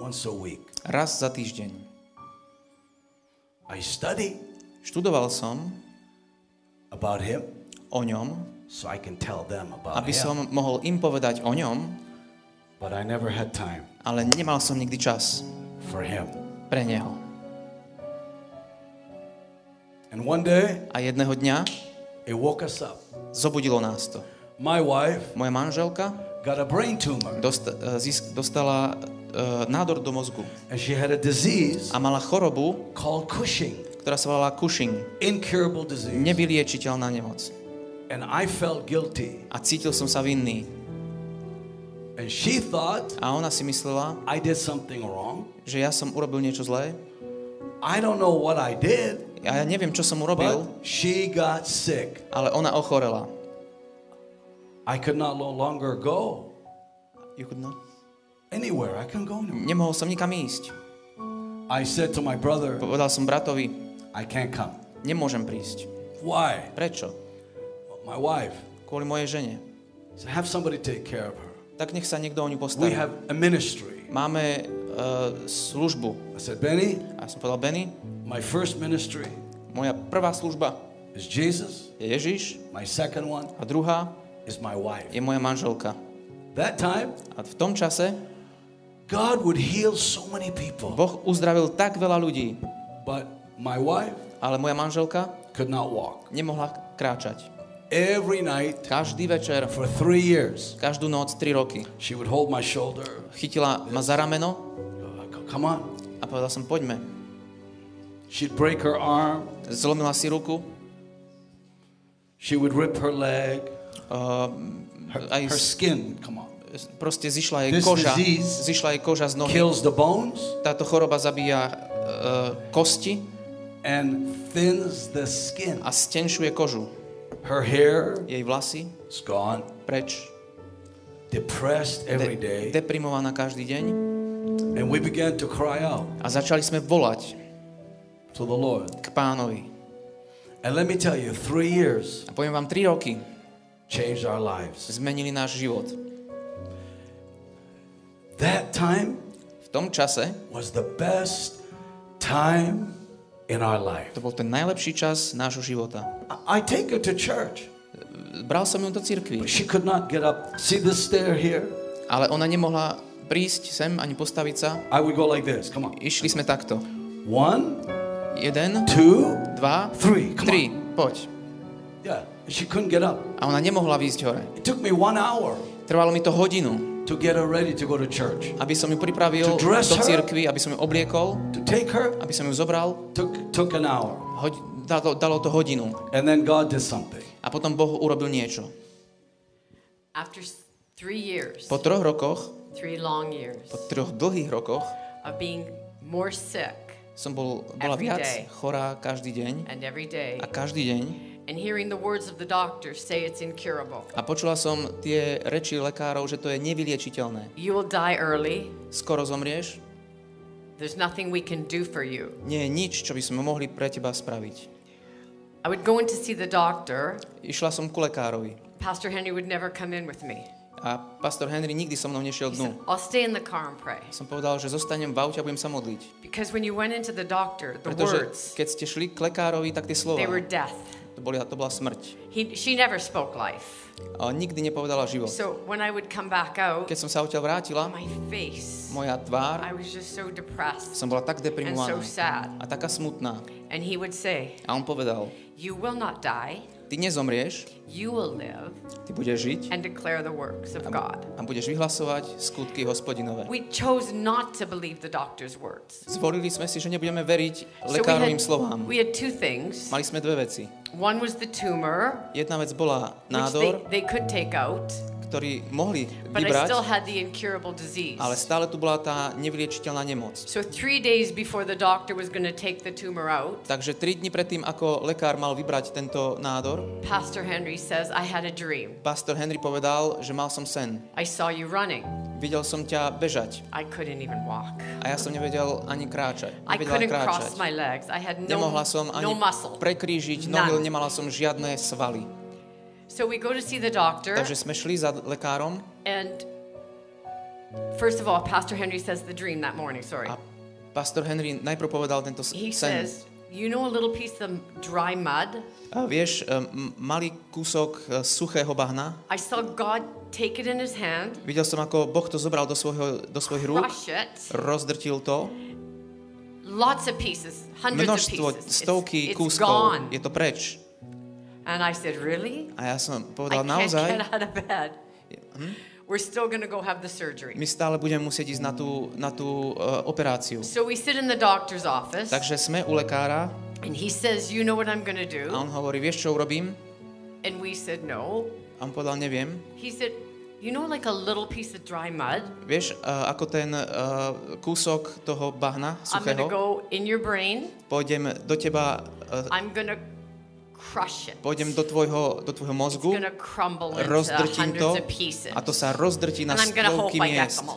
Once a week. Raz za týždeň. I study Študoval som about him o ňom, so I can tell them about aby him. som mohol im povedať o ňom, But I never had time ale nemal som nikdy čas for him. pre neho. And one day, A jedného dňa it woke us up. zobudilo nás to. My wife Moja manželka got a brain tumor dost, eh, zisk, dostala uh, nádor do mozgu and she had a disease a mala chorobu, called Cushing, ktorá sa volala Cushing. incurable disease. Nevyliečiteľná nemoc. And I felt guilty. A cítil som sa vinný. And she thought A ona si myslela, I did something wrong. že ja som urobil niečo zlé. I don't know what I did, A ja neviem, čo som urobil, but she got sick. ale ona ochorela. I could not no longer go You could not. anywhere. I couldn't go anywhere. Nemohol som nikam ísť. I said to my brother, Povedal som bratovi, I can't come. nemôžem prísť. Why? Prečo? My wife. Kvôli mojej žene. So have somebody take care of her. Tak nech sa niekto o ňu We postarí. have a ministry. Máme uh, službu. I said, Benny, A som povedal, Benny, my first ministry moja prvá služba is Jesus. je Ježiš My second one a druhá is my wife. je moja manželka. That time, A v tom čase God would heal so many people, Boh uzdravil tak veľa ľudí, but my wife ale moja manželka could not walk. nemohla kráčať. Every night Každý večer, for three years, každú noc, 3 roky, she would hold my shoulder. chytila ma za rameno Come on. a povedal som, poďme. She'd break her arm. Zlomila si ruku, She would rip her leg. uh, Her, aj her skin, come on, proste zišla jej This koža, zišla jej koža z nohy. kills the bones Táto choroba zabíja uh, kosti and thins the skin. a stenšuje kožu. Her hair Jej vlasy is gone, preč, depressed every de- day. deprimovaná každý deň. And we began to cry out A začali sme volať to the Lord. k pánovi. And let me tell you, three years A poviem vám, 3 roky changed our lives. zmenili náš život. That time V tom čase was the best time in our life. to bol ten najlepší čas nášho života. I take her to church, Bral som ju do cirkvi, but she could not get up. See this stair here? ale ona nemohla prísť sem ani postaviť sa. I would go like this. Come on. Išli sme takto. One, Jeden, two, dva, three. Come tri, on. poď. Yeah. She couldn't get up. A ona nemohla výjsť hore. It took me one hour Trvalo mi to hodinu, to get her ready to go to church. aby som ju pripravil do cirkvi, aby som ju obliekol, To take her aby som ju zobral. took took an hour. Hoď, dalo, dalo to hodinu. And then God did something. A potom Boh urobil niečo. After three years, Po troch rokoch, three long years po troch dlhých rokoch, of being more sick som bol, bola Every viac day. chorá každý deň. and every day, A každý deň. and hearing the words of the doctor say it's incurable. A počula som tie reči lekárov, že to je nevyliečiteľné. You will die early. Skoro zomrieš, There's nothing we can do for you. nie je nič, čo by sme mohli pre teba spraviť. I would go in to see the doctor. Išla som ku lekárovi Pastor Henry would never come in with me. a pastor Henry nikdy so mnou nešiel dnu. said, I'll stay in the car and pray. Som povedal, že zostanem v aute a budem sa modliť. Because when you went into the doctor, the Pretože words, keď ste šli k lekárovi, tak tie slova, they were death. to, boli, to bola smrť. He, she never spoke life. A nikdy nepovedala život. So when I would come back out, Keď som sa odtiaľ vrátila, my face, moja tvár, I was just so depressed som bola tak and deprimovaná so sad. a taká smutná. And he would say, A on povedal, You will not die, ty nezomrieš, you will live ty budeš žiť and declare the works of God. a budeš vyhlasovať skutky hospodinové. We chose not to believe the doctor's words. Zvolili sme si, že nebudeme veriť So lekárovým had, slovám. we had two things. Mali sme dve veci. One was the tumor, Jedna vec bola which they, nádor, they could take out, ktorý mohli but I still had the incurable disease. ale stále tu bola tá nevyliečiteľná nemoc. So three days before the doctor was going to take the tumor out, Takže tri dni predtým, ako lekár mal vybrať tento nádor, Pastor Henry says, I had a dream. pastor Henry povedal, že mal som sen. I saw you running. Videl som ťa bežať I couldn't even walk. a ja som nevedel ani kráčať. I Nevedela couldn't cross kráčať. my legs. I had no, Nemohla som ani no muscle. prekrížiť None. nohy, nemala som žiadne svaly. So we go to see the doctor, Takže sme šli za lekárom and first of all, Pastor Henry says the dream that morning. Sorry. a pastor Henry najprv povedal tento s- He sen. says, You know a little piece of dry mud? A vieš, um, malý kúsok e, suchého bahna, I saw God take it in his hand, videl som, ako Boh to zobral do, svojho, do svojich rúk, it, rozdrtil to, lots of pieces, hundreds of množstvo, pieces. stovky it's, it's kúskov, gone. je to preč. And I said, Really? A ja som I povedal, can't naozaj, get out of bed. We're still going to go have the surgery. my stále budeme musieť ísť na tú, na tú uh, operáciu. So we sit in the doctor's office, Takže sme u lekára and he says, You know what I'm going to a do? on hovorí, vieš, čo urobím? And we said, No. A on povedal, neviem. He said, You know, like a little piece of dry mud? Vieš, uh, ako ten uh, kúsok toho bahna I'm going to suchého, go in your brain. pôjdem do teba, uh, I'm to crush it. pôjdem do tvojho, do tvojho mozgu, rozdrtím to a to sa rozdrtí na stovky miest.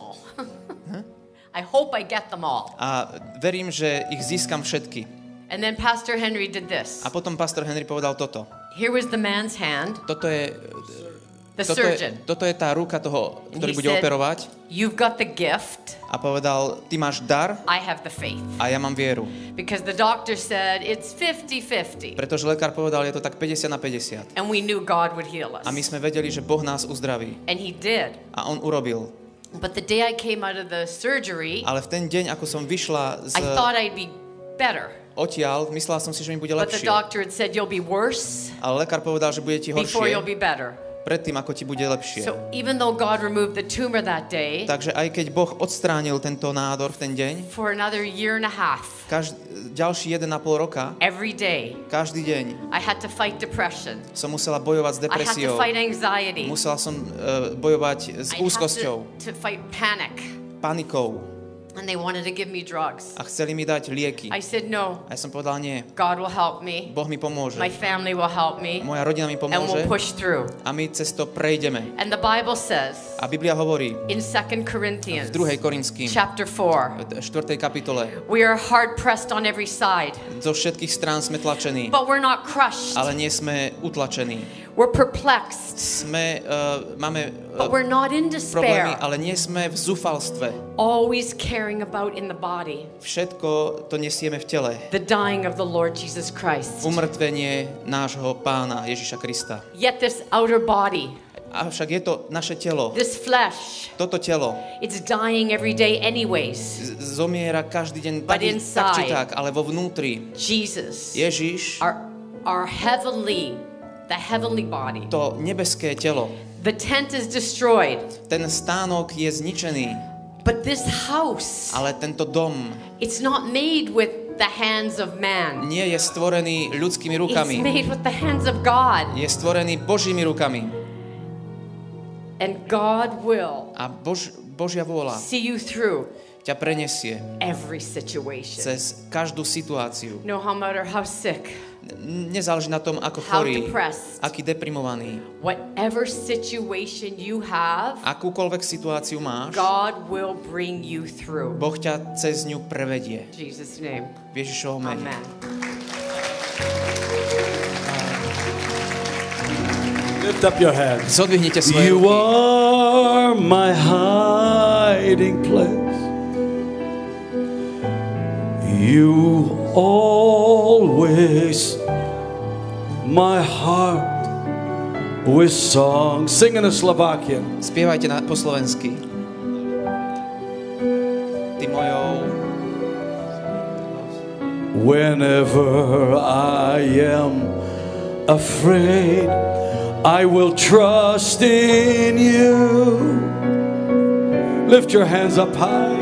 I hope I get them all. A verím, že ich získam všetky. And then Pastor Henry did this. A potom pastor Henry povedal toto. Here was the man's hand. Toto je, the toto, je, surgeon. toto je tá ruka toho, ktorý he bude said, operovať You've got the gift, a povedal, ty máš dar I have the faith. a ja mám vieru. Because the doctor said it's 50 50. Pretože lekár povedal, je to tak 50 na 50. And we knew God would heal us. A my sme vedeli, že Boh nás uzdraví. And He did. A on urobil. But the day I came out of the surgery, Ale v ten deň, ako som vyšla z I thought I'd be better. odtiaľ, myslela som si, že mi bude But the lepšie. doctor had said you'll be worse Ale lekár povedal, že bude ti before you'll horšie be better. Predtým, ako ti bude lepšie. So even though God removed the tumor that day, Takže aj keď Boh odstránil tento nádor v ten deň, for another year and a half, každý, ďalší 1,5 roka, every day, každý deň I had to fight depression. som musela bojovať s I had to depresiou. fight anxiety. Musela som uh, bojovať s I úzkosťou, to, to fight panic. panikou And they wanted to give me drugs. a chceli mi dať lieky. I said, no, A ja som povedal, nie, God will help me. Boh mi pomôže. My family will help me. Moja rodina mi And we'll push through. a my cez to prejdeme. And the Bible says A Biblia hovorí in 2 Corinthians v 2. Korinským, chapter 4, 4. kapitole, we are hard pressed on every side, zo všetkých strán sme tlačení, but we're not crushed. ale nie sme utlačení. We're perplexed, Sme, uh, máme but uh, we're not in problémy, despair. ale nie sme v zúfalstve. Always caring about in the body Všetko to nesieme v tele. the dying of the Lord Jesus Christ. Umrtvenie nášho pána Ježiša Krista. Yet this outer body, Avšak je to naše telo, this flesh, toto telo it's dying every day anyways. zomiera každý deň But tak, tak či inside- tak, ale vo vnútri Jesus, Ježiš, our, our heavenly, the heavenly body. to nebeské telo, The tent is destroyed, ten stánok je zničený, but this house, ale tento dom it's not made with the hands of man. nie je stvorený ľudskými It's rukami. made with the hands of God. Je stvorený Božími rukami. And God will A Bož, Božia vôľa see you through ťa prenesie every situation. cez každú situáciu. No matter how sick, Nezáleží na tom, ako how chorý, aký deprimovaný. whatever situation you have, Akúkoľvek situáciu máš, God will bring you through. Boh ťa cez ňu prevedie. In Jesus' name. V Ježišovom mene. Amen. Lift up your hands. Zodvihnite svoje You ruky. are my hiding place. You always my heart with song. Sing in a Slovakian. Spievajte na, po slovensky. Ty mojou... Whenever I am afraid, I will trust in you. Lift your hands up high.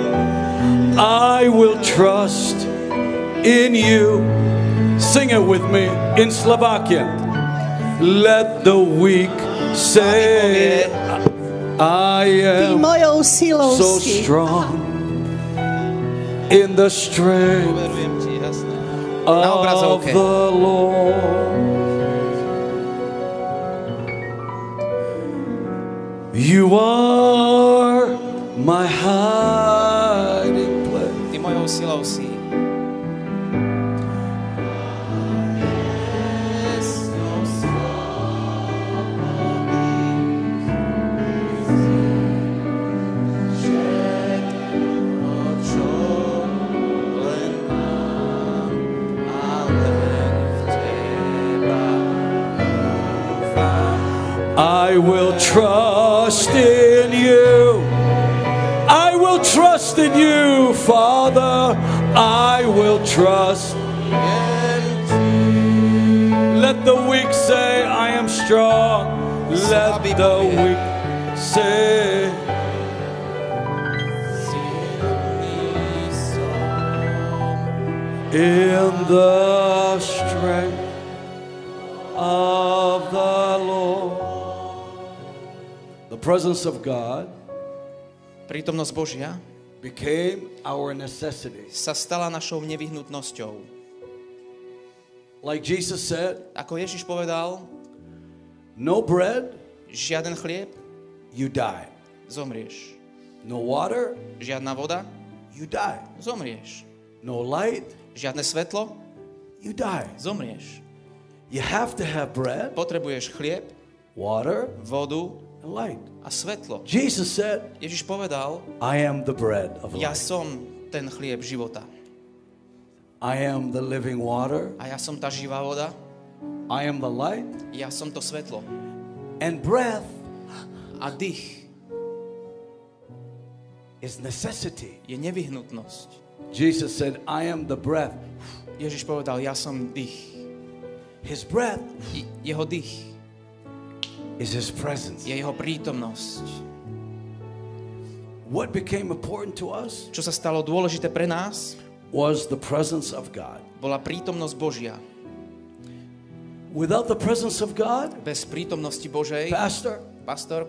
I will trust in you. Sing it with me in Slovakian. Let the weak say, I Ty am mojou silou so strong in the strength Verujem ti, jasné. of the Lord. You are my hiding place. Ty mojou silou si. I will trust in you. I will trust in you, Father. I will trust. Let the weak say, I am strong. Let the weak say, in the strength of the Lord. Presence of God Prítomnosť Božia became our necessity. sa stala našou nevyhnutnosťou. Like Jesus said, Ako Ježiš povedal, no bread, žiaden chlieb, you die. zomrieš. No water, Žiadna voda, you die. zomrieš. No light, Žiadne svetlo, you die. zomrieš. You have to have bread, Potrebuješ chlieb, water, vodu and light. a svetlo. Jesus said, Ježiš povedal, I am the bread of ja life. som ten chlieb života. I am the living water. A ja som tá živá voda, I am the light. ja som to svetlo. And breath A dých is necessity. je nevyhnutnosť. Jesus said, I am the breath. Ježiš povedal, ja som dých. His breath Jeho dých is his presence. je jeho prítomnosť. What became important to us Čo sa stalo dôležité pre nás, was the presence of God. bola prítomnosť Božia. Without the presence of God, Bez prítomnosti Božej, Pastor, pastor,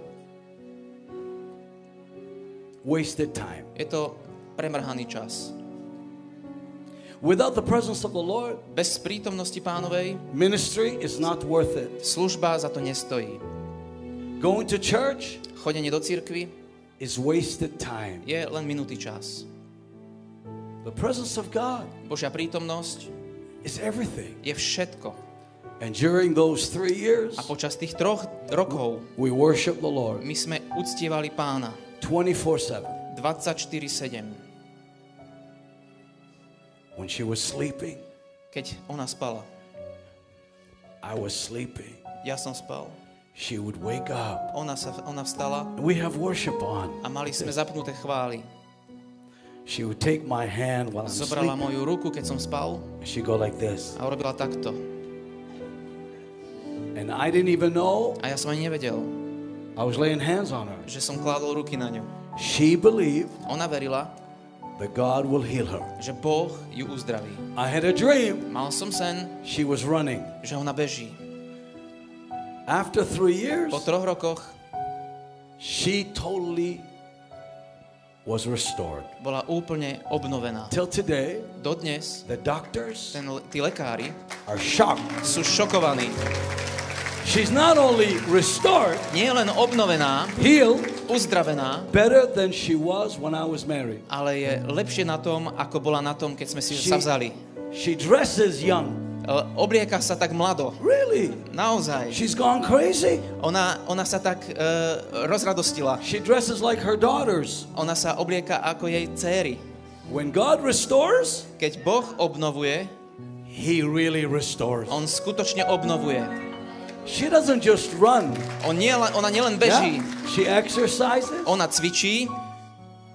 wasted time. je to premrhaný čas. Without the presence of the Lord, Bez prítomnosti pánovej ministry is not worth it. služba za to nestojí. Going to church Chodenie do cirkvi is wasted time. je len minutý čas. The presence of God Božia prítomnosť is everything. je všetko. And during those three years, A počas tých troch rokov we worship the Lord my sme uctievali pána 24 7. 24-7. When she was sleeping, Keď ona spala, I was sleeping. ja som spal. She would wake up. Ona, sa, ona vstala we have worship on. a mali sme zapnuté chvály. She would take my hand while I'm Zobrala sleeping. moju ruku, keď som spal she'd go like this. a urobila takto. And I didn't even know A ja som ani nevedel, I was laying hands on her. že som kládol ruky na ňu. She believed Ona verila, that God will heal her. že Boh ju uzdraví. I had a dream. Mal som sen, She was running. že ona beží. After three years, Po troch rokoch she totally was restored. bola úplne obnovená. Till today, Dodnes the doctors ten, tí lekári are shocked. sú šokovaní. She's not only restored, Nie len obnovená, healed, uzdravená, better than she was when I was married. ale je lepšie na tom, ako bola na tom, keď sme si sa vzali. she dresses young. Oblieka sa tak mlado. Really? Naozaj. She's gone crazy. Ona, ona sa tak uh, rozradostila. She dresses like her daughters. Ona sa oblieka ako jej céry. When God restores, Keď Boh obnovuje, He really restores. On skutočne obnovuje. She doesn't just run. On nie, ona nielen Yeah? beží, She exercises ona cvičí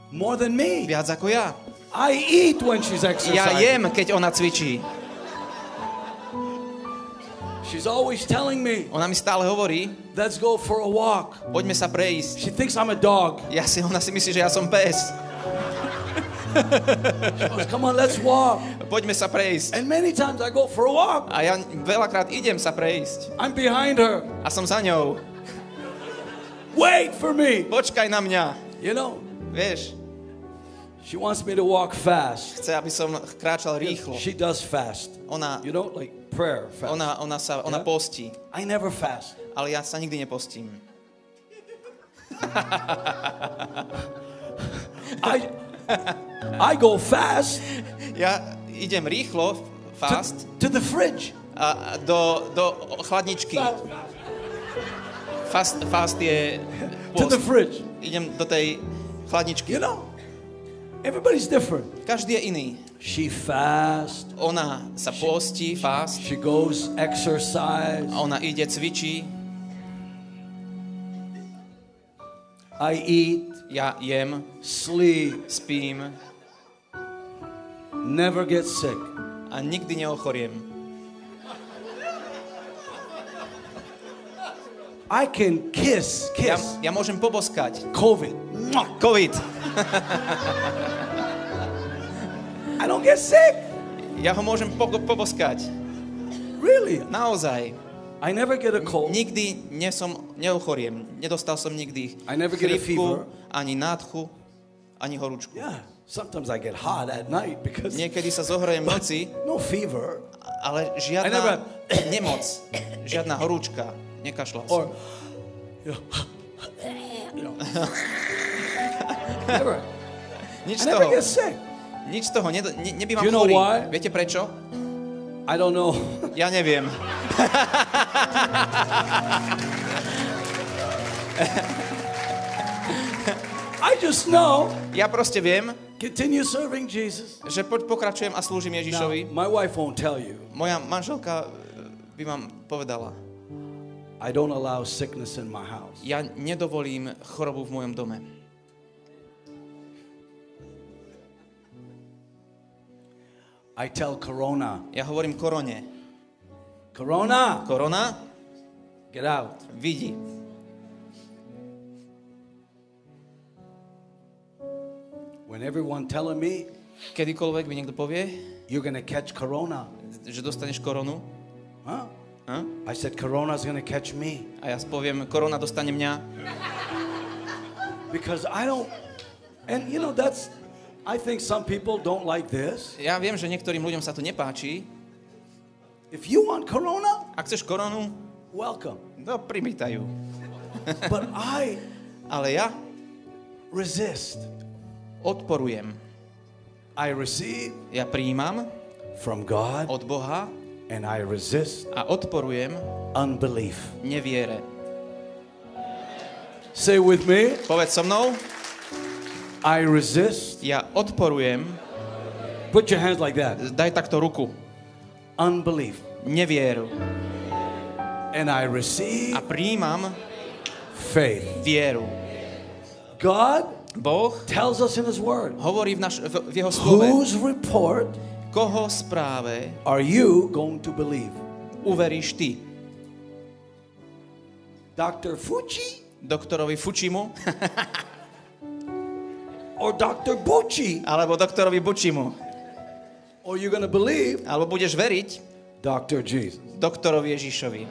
more than me. viac ako ja. I eat when she's Ja exercising. jem, keď ona cvičí. She's always telling me, Ona mi stále hovorí, let's go for a walk. poďme sa prejsť. She thinks I'm a dog. Ja si, ona si myslí, že ja som pes. She goes, come on, let's walk. Poďme sa prejsť. And many times I go for a walk. A ja veľakrát idem sa prejsť. I'm behind her. A som za ňou. Wait for me. Počkaj na mňa. You know, Vieš, she wants me to walk fast. chce, aby som kráčal rýchlo. She does fast. Ona, You know, like prayer fast. ona, ona sa, ona Yeah? postí. I never fast. Ale ja sa nikdy nepostím. I I go fast Ja idem rýchlo, fast, to, to the fridge. a do, do chladničky. Fast, fast je To the post. fridge. Idem do tej chladničky. You know, everybody's different. Každý je iný. She fast. Ona sa postí, fast. She goes exercise. A ona ide, cvičí. I eat, Ja jem, sleep, spím never get sick. a nikdy neochoriem. I can kiss, Ja, kiss ja môžem poboskať. COVID. COVID. I don't get sick. Ja ho môžem po, poboskať. Really? Naozaj. I never get a cold. Nikdy nie som, neochoriem. Nedostal som nikdy I never get a chrípku, fever. ani nádchu, ani horúčku. Yeah. Sometimes I get hot at night because Niekedy sa zohrejem v noci, no fever. ale I žiadna never- nemoc, žiadna horúčka. Nekašľal som. Or you know, you know. Never. Nič I z never toho, get sick. nič z toho, ne, ne, nebývam You know chorý. why? Viete prečo? I don't know. Ja neviem. I just know, Ja proste viem, continue serving Jesus. že pokračujem a slúžim Now, Ježišovi. my wife won't tell you. Moja manželka e, by vám povedala, I don't allow sickness in my house. ja nedovolím chorobu v mojom dome. I tell Corona, Ja hovorím korone. Corona, Korona, get out. vidí. When everyone telling me Kedykoľvek mi niekto povie, you're gonna catch Corona, že dostaneš koronu, huh? a? I said Corona's gonna catch me a ja poviem, korona dostane mňa, because I don't. And you know that's. I think some people don't like this. ja viem, že niektorým ľuďom sa to nepáči. If you want Corona, Ak chceš koronu, welcome. no privítajú. But I Ale ja resist. odporujem. I receive Ja príjmam from God, od Boha and I resist a odporujem unbelief. neviere. Say with me. Povedz so mnou, I resist. ja odporujem, Put your hands like that. daj takto ruku, Unbelief. nevieru. And I receive A príjmam faith. vieru. God Boh tells us in His Word. hovorí v, naš, v, v jeho slove, Whose report koho správe are you going to believe? uveríš ty. Dr. Fuji Doktorovi Fučimu or Dr. Bucci? alebo doktorovi Bučimu. Or you going to believe Alebo budeš veriť Dr. Jesus? doktorovi Ježišovi.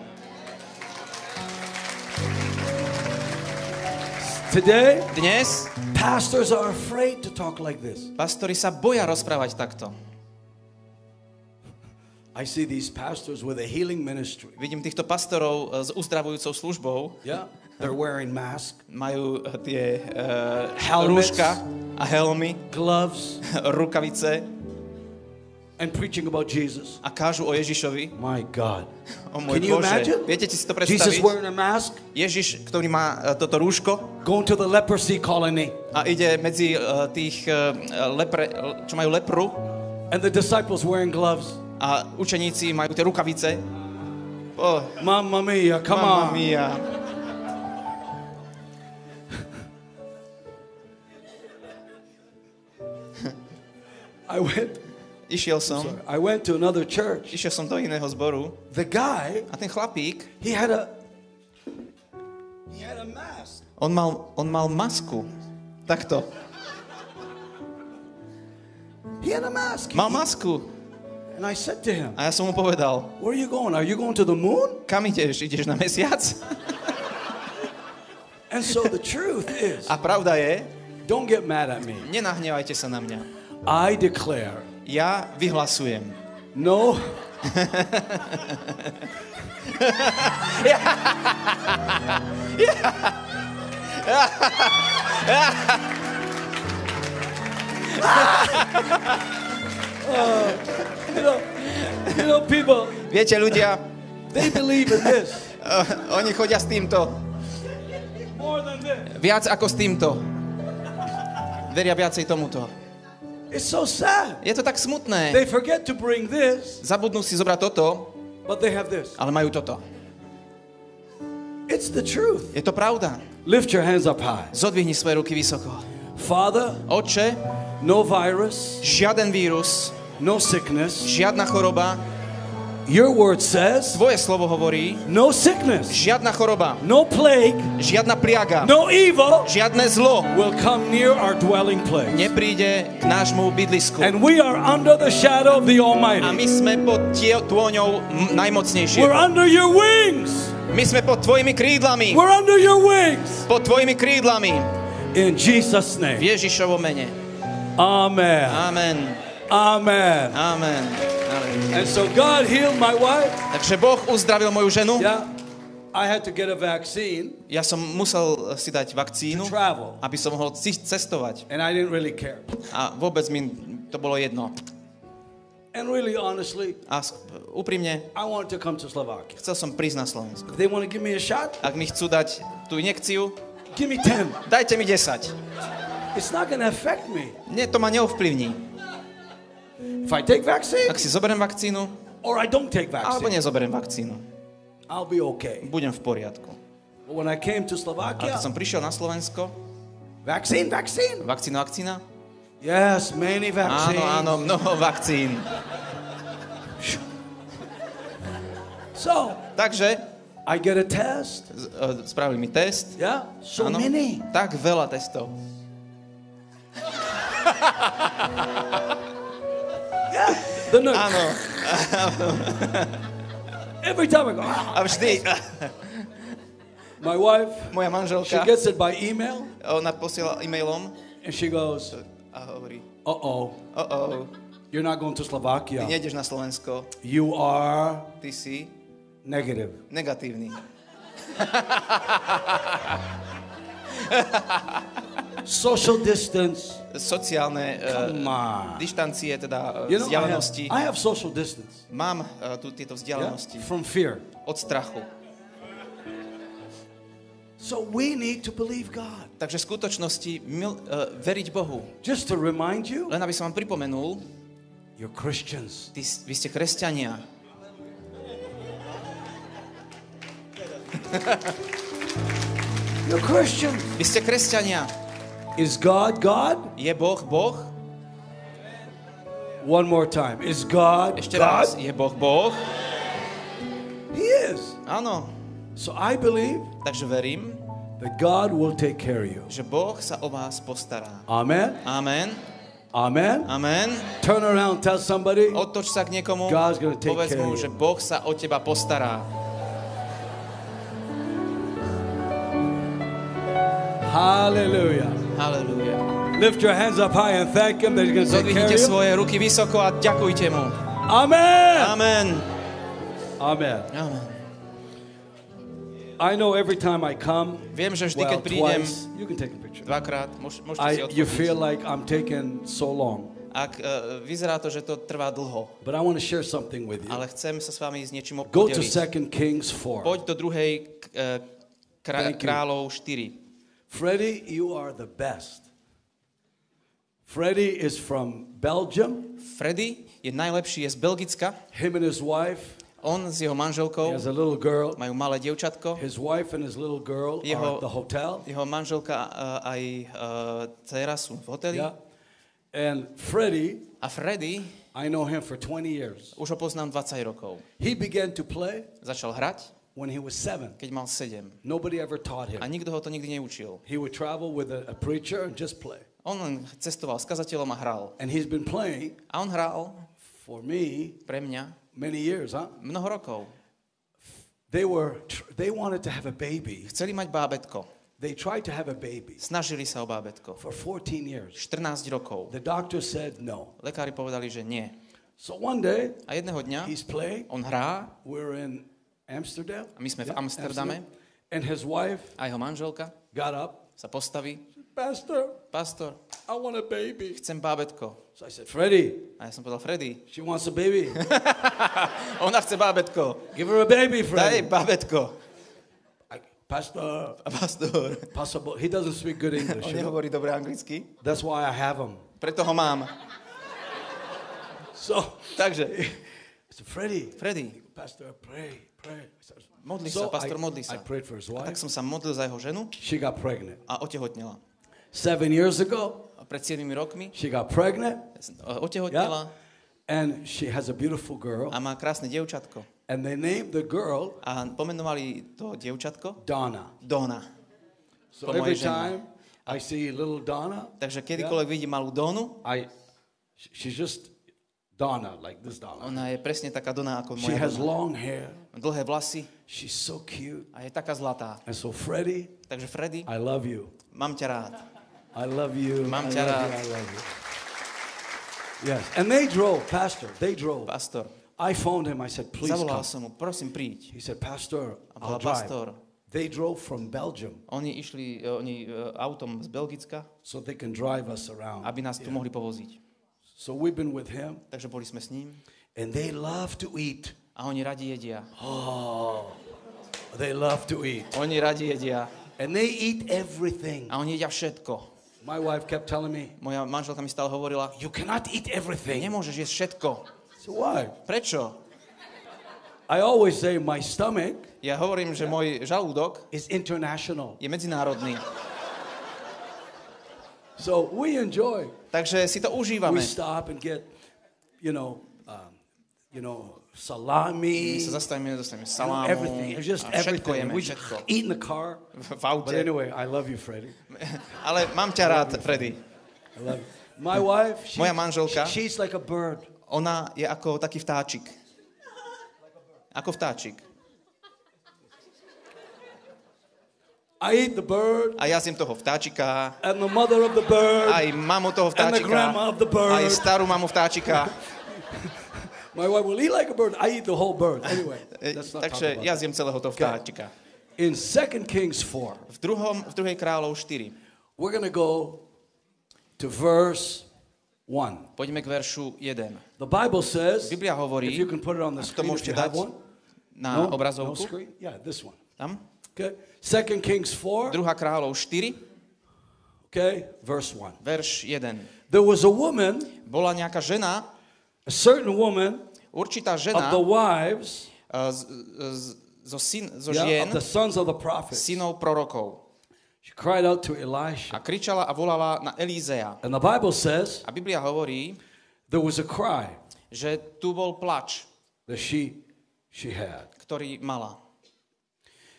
Today, Dnes pastors are afraid to talk like this. pastori sa boja rozprávať takto. I see these pastors with a healing ministry. Vidím týchto pastorov e, s uzdravujúcou službou, Yeah. They're wearing masks, majú e, tie uh, Helmets. rúška a helmy, gloves, rukavice and preaching about Jesus. a kážu o Ježišovi. My God. O môj Can you Bože. imagine? Viete si to Jesus predstaviť? wearing a mask, Ježiš, ktorý má e, toto rúško going to the leprosy colony, a ide medzi uh, tých uh, lepre, čo majú lepru and the disciples wearing gloves. a učeníci majú tie rukavice. Oh, Mamma mia, come on. Mamma mia. I went, Išiel som, I went to another church. išiel som do iného zboru The guy, a ten chlapík, he had a, he had a mask. on mal, on mal masku. Takto. He had a mask. Mal masku. And I said to him, A ja som mu povedal, where are you going? Are you going to the moon? kam ideš? Ideš na mesiac? And so the truth is, A pravda je, don't get mad at me. nenahnevajte sa na mňa. I declare Ja vyhlasujem. no, you know, you know, people, Viete, ľudia, they believe in this uh, oni chodia s týmto. more than this. Viac ako s týmto. Veria viacej tomuto. It's so sad. Je to tak smutné. They forget to bring this, Zabudnú si zobrať toto, but they have this. ale majú toto. It's the truth. Je to pravda. Lift your hands up high. Zodvihni svoje ruky vysoko. Father, Oče, no virus, žiaden vírus, no sickness. žiadna choroba, Your word says tvoje slovo hovorí, no sickness, žiadna choroba, no plague, žiadna pliaga, no evil žiadne zlo will come near our dwelling place. nepríde k nášmu bydlisku. And we are under the shadow of the A Almighty. my sme pod tôňou m- We're under your wings. My sme pod tvojimi krídlami. We're under your wings. Pod tvojimi krídlami. In Jesus' V name. Ježišovom mene. Amen. Amen. Amen. Amen. And so God healed my wife. Takže Boh uzdravil moju ženu. Yeah. I had to get a vaccine Ja som musel si dať vakcínu, travel. aby som mohol cestovať. And I didn't really care. A vôbec mi to bolo jedno. And really, honestly, A úprimne, I wanted to come to Slovakia. chcel som prísť na Slovensko. If they want to give me a shot, Ak mi chcú dať tú injekciu, give me 10. dajte mi 10. It's not to affect me. Nie, to ma neovplyvní. If I take vaccine Ak si zoberiem vakcínu, or I don't take alebo vaccine, nezoberiem vakcínu, I'll be okay. budem v poriadku. But when I came to Ale Slovakia, keď som prišiel na Slovensko, vaccine, vaccine. vakcína, vakcína? Yes, many vaccines. Áno, áno, mnoho vakcín. So Takže I get a test. e, spravili mi test. Yeah, so Áno, many. tak veľa testov. The every time I go, "Ah." a vždy. My wife, moja she gets it by email, ona posiela e-mailom. And she goes, a hovorí, "Uh oh, uh-oh, you're not going to ty Slovakia. nejdeš na Slovensko, You are ty si negative." negatívny. Social distance. Sociálne uh, on. dištancie, teda uh, You know, I have. I have social distance Mám uh, tu tieto yeah, vzdialenosti from fear. od strachu. So we need to believe God. Takže v skutočnosti mil, uh, veriť Bohu. Just to remind you, Len aby som vám pripomenul, you're Christians. ty, vy ste kresťania. You're Christians. Vy ste kresťania. Is God God? Je Boh Boh? One more time. Is God Ešte raz. God? Je Boh Boh? He is. Áno. So I believe Takže verím, that God will take care of you. že Boh sa o vás postará. Amen. Amen. Amen. Amen. Turn around, tell somebody. Otoč sa k niekomu, God's gonna take povedz care mu, že Boh sa o teba postará. Hallelujah. Halelujá. Lift your hands up high and thank Him that He's going to take care Zodvihnite of you. svoje ruky vysoko a ďakujte mu. Amen. Amen. Amen. Amen. I know every time I come, Viem, že vždy, well, keď prídem twice, you can take a picture. dvakrát, môž, môžete si I, you feel like I'm taking so long, Ak uh, vyzerá to, že to trvá dlho, but I want to share something with you. ale chcem sa s vami s niečím Go to podeliť. 2 Kings 4. Poď do druhej eh, krá- kráľov 4. Freddie, you are the best. Freddie is from Belgium. Freddy je najlepší, je z Belgicka. Him and his wife, On s jeho he manželkou has a little girl. majú malé dievčatko. His wife and his little girl are Jeho- at the hotel. Jeho manželka uh, aj uh, dcera sú v hoteli. Yeah. And Freddie, A Freddy, I know him for 20 years. už ho poznám 20 rokov. He began to play Začal hrať, when he was seven. keď mal 7. Nobody ever taught him. A nikto ho to nikdy neučil. He would travel with a, a preacher and just play. On len cestoval s kazateľom a hral. And he's been playing A on hral for me pre mňa many years, huh? mnoho rokov. They were they wanted to have a baby. Chceli mať bábetko. They tried to have a baby Snažili sa o bábetko. for 14 years. 14 rokov. The doctor said no. Lekári povedali, že nie. So one day A jedného dňa he's playing. on hrá We're in Amsterdam. A my sme v Amsterdame. Amsterdam. And his wife a jeho manželka got up. sa postaví. Pastor, Pastor, I want a baby. chcem bábetko. So I said, Freddie, A ja som povedal, Freddy, she wants a baby. ona chce bábetko. Give her a baby, Daj Freddie. bábetko. Pastor, A pastor, possible. He doesn't speak good English. on nehovorí dobre anglicky, That's why I have him. preto ho mám. So Takže, I said, Freddie, Freddy, Pastor, pray, modli so sa, pastor, I, modli sa. prayed for his A tak wife. som sa modlil za jeho ženu She got pregnant. a otehotnela. Seven years ago, A pred 7 rokmi she got pregnant. otehotnela And she has a beautiful girl. a má krásne dievčatko. And they named the girl A pomenovali to dievčatko Donna. Dona. So every time I see little Donna, Takže kedykoľvek vidím malú Donu, I sh- she's just Donna, like this Donna. ona je presne taká Dona ako She moja has Dona. long hair. Dlhé vlasy She's so cute. a je taká zlatá. And so Freddie, Takže Freddy, I love you. mám ťa rád. I love you. Mám ťa rád. you. I love you. Yes. And they drove, Pastor, they drove. Pastor, I phoned him. I said, please zavolal come. som mu, prosím príď. He said, Pastor, I'll drive. They drove from Belgium oni išli oni, autom z Belgicka, so they can drive us around. aby nás tu mohli povoziť. So we've been with him, takže boli sme s ním and they love to eat. A oni radi jedia. They love to eat. Oni radi jedia And they eat everything. a oni jedia všetko. My wife kept telling me, Moja manželka mi stále hovorila, You cannot eat everything. nemôžeš jesť všetko. So why? Prečo? I always say my stomach Ja hovorím, že môj žalúdok is international. je medzinárodný. So we enjoy. Takže si to We užívame. stop and get, you know, um, you know, My salami, sa zastavíme, know, salámu everything. Just a všetko everything. jeme, We všetko. eat in the car. V, v But aute. anyway, I love you, Freddie. Ale mám ťa rád, Freddy. I love you. My wife, she, Moja manželka. she- she's like a bird. Ona je ako taký vtáčik. Ako vtáčik. I eat the bird A ja zjem toho vtáčika, and the mother of the bird. aj mamu toho And the vtáčika, grandma of the bird. aj starú mamu vtáčika. My wife will eat like a bird. I eat the whole bird. Eh, anyway, E, let's not Takže talk ja zjem celého toho vtáčika. In 2 Kings 4, V, druhom, v druhej kráľov 4. we're going to go to verse 1. Poďme k veršu 1. The Bible says, Biblia hovorí, if you can put it on the to screen, if môžete dať one. na no, obrazovku. screen? Yeah, this one. Tam. Okay. 2 Kings 4, Druhá kráľov 4, okay, verse 1. verš 1. There was a woman, Bola nejaká žena, a certain woman určitá of žena the wives uh, z, z, zo, syn, zo yeah, žien, of the sons of the prophets. synov prorokov. She cried out to A Elisha. kričala a volala na Elízea. And the Bible says A Biblia hovorí, there was a cry že tu bol plač, that she she had, ktorý mala.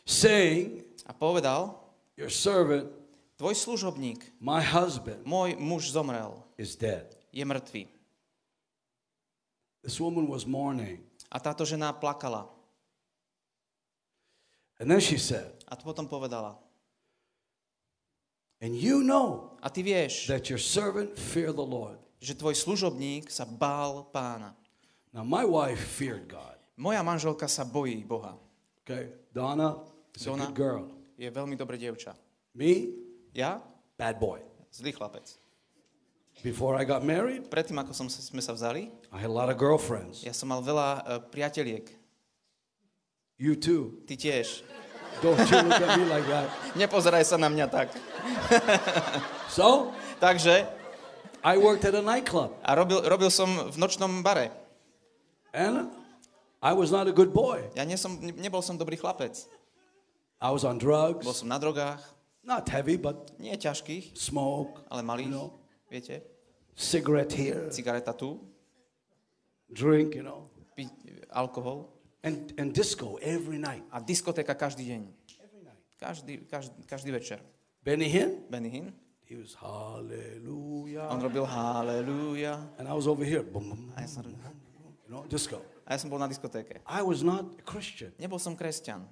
saying, A povedal, Your servant, tvoj služobník, my husband, môj muž zomrel, is dead. je mŕtvý. This woman was mourning. A táto žena plakala. And then she said, A to potom povedala, And you know a ty vieš, that your servant feared the Lord. že tvoj služobník sa bál pána. Now, my wife feared God. Moja manželka sa bojí Boha. Okay? Donna is a Donna. good girl. Je veľmi dobré dievča. Me, Ja? bad boy. Zlý chlapec. Before I got married, Predtým, ako som, sme sa vzali, I had a lot of girlfriends. ja som mal veľa uh, priateliek. You too. Ty tiež. Don't you look at me like that. Nepozeraj sa na mňa tak. So, Takže, I worked at a nightclub. a robil, robil som v nočnom bare. And I was not a good boy. Ja nie som, ne- nebol som dobrý chlapec. I was on Bol drugs. som na drogách, Not heavy, but nie ťažkých, smoke, ale malých, you know, viete, cigarette here, cigareta tu, drink, you know, piť alkohol and, and disco every night. a diskotéka každý deň. Každý, každý, každý večer. Benny Hinn, Benny Hinn, he was hallelujah. on robil hallelujah And I was over here, boom, boom, a ja som, you know, disco. a ja som bol na diskotéke. I was not a Christian. Nebol som kresťan.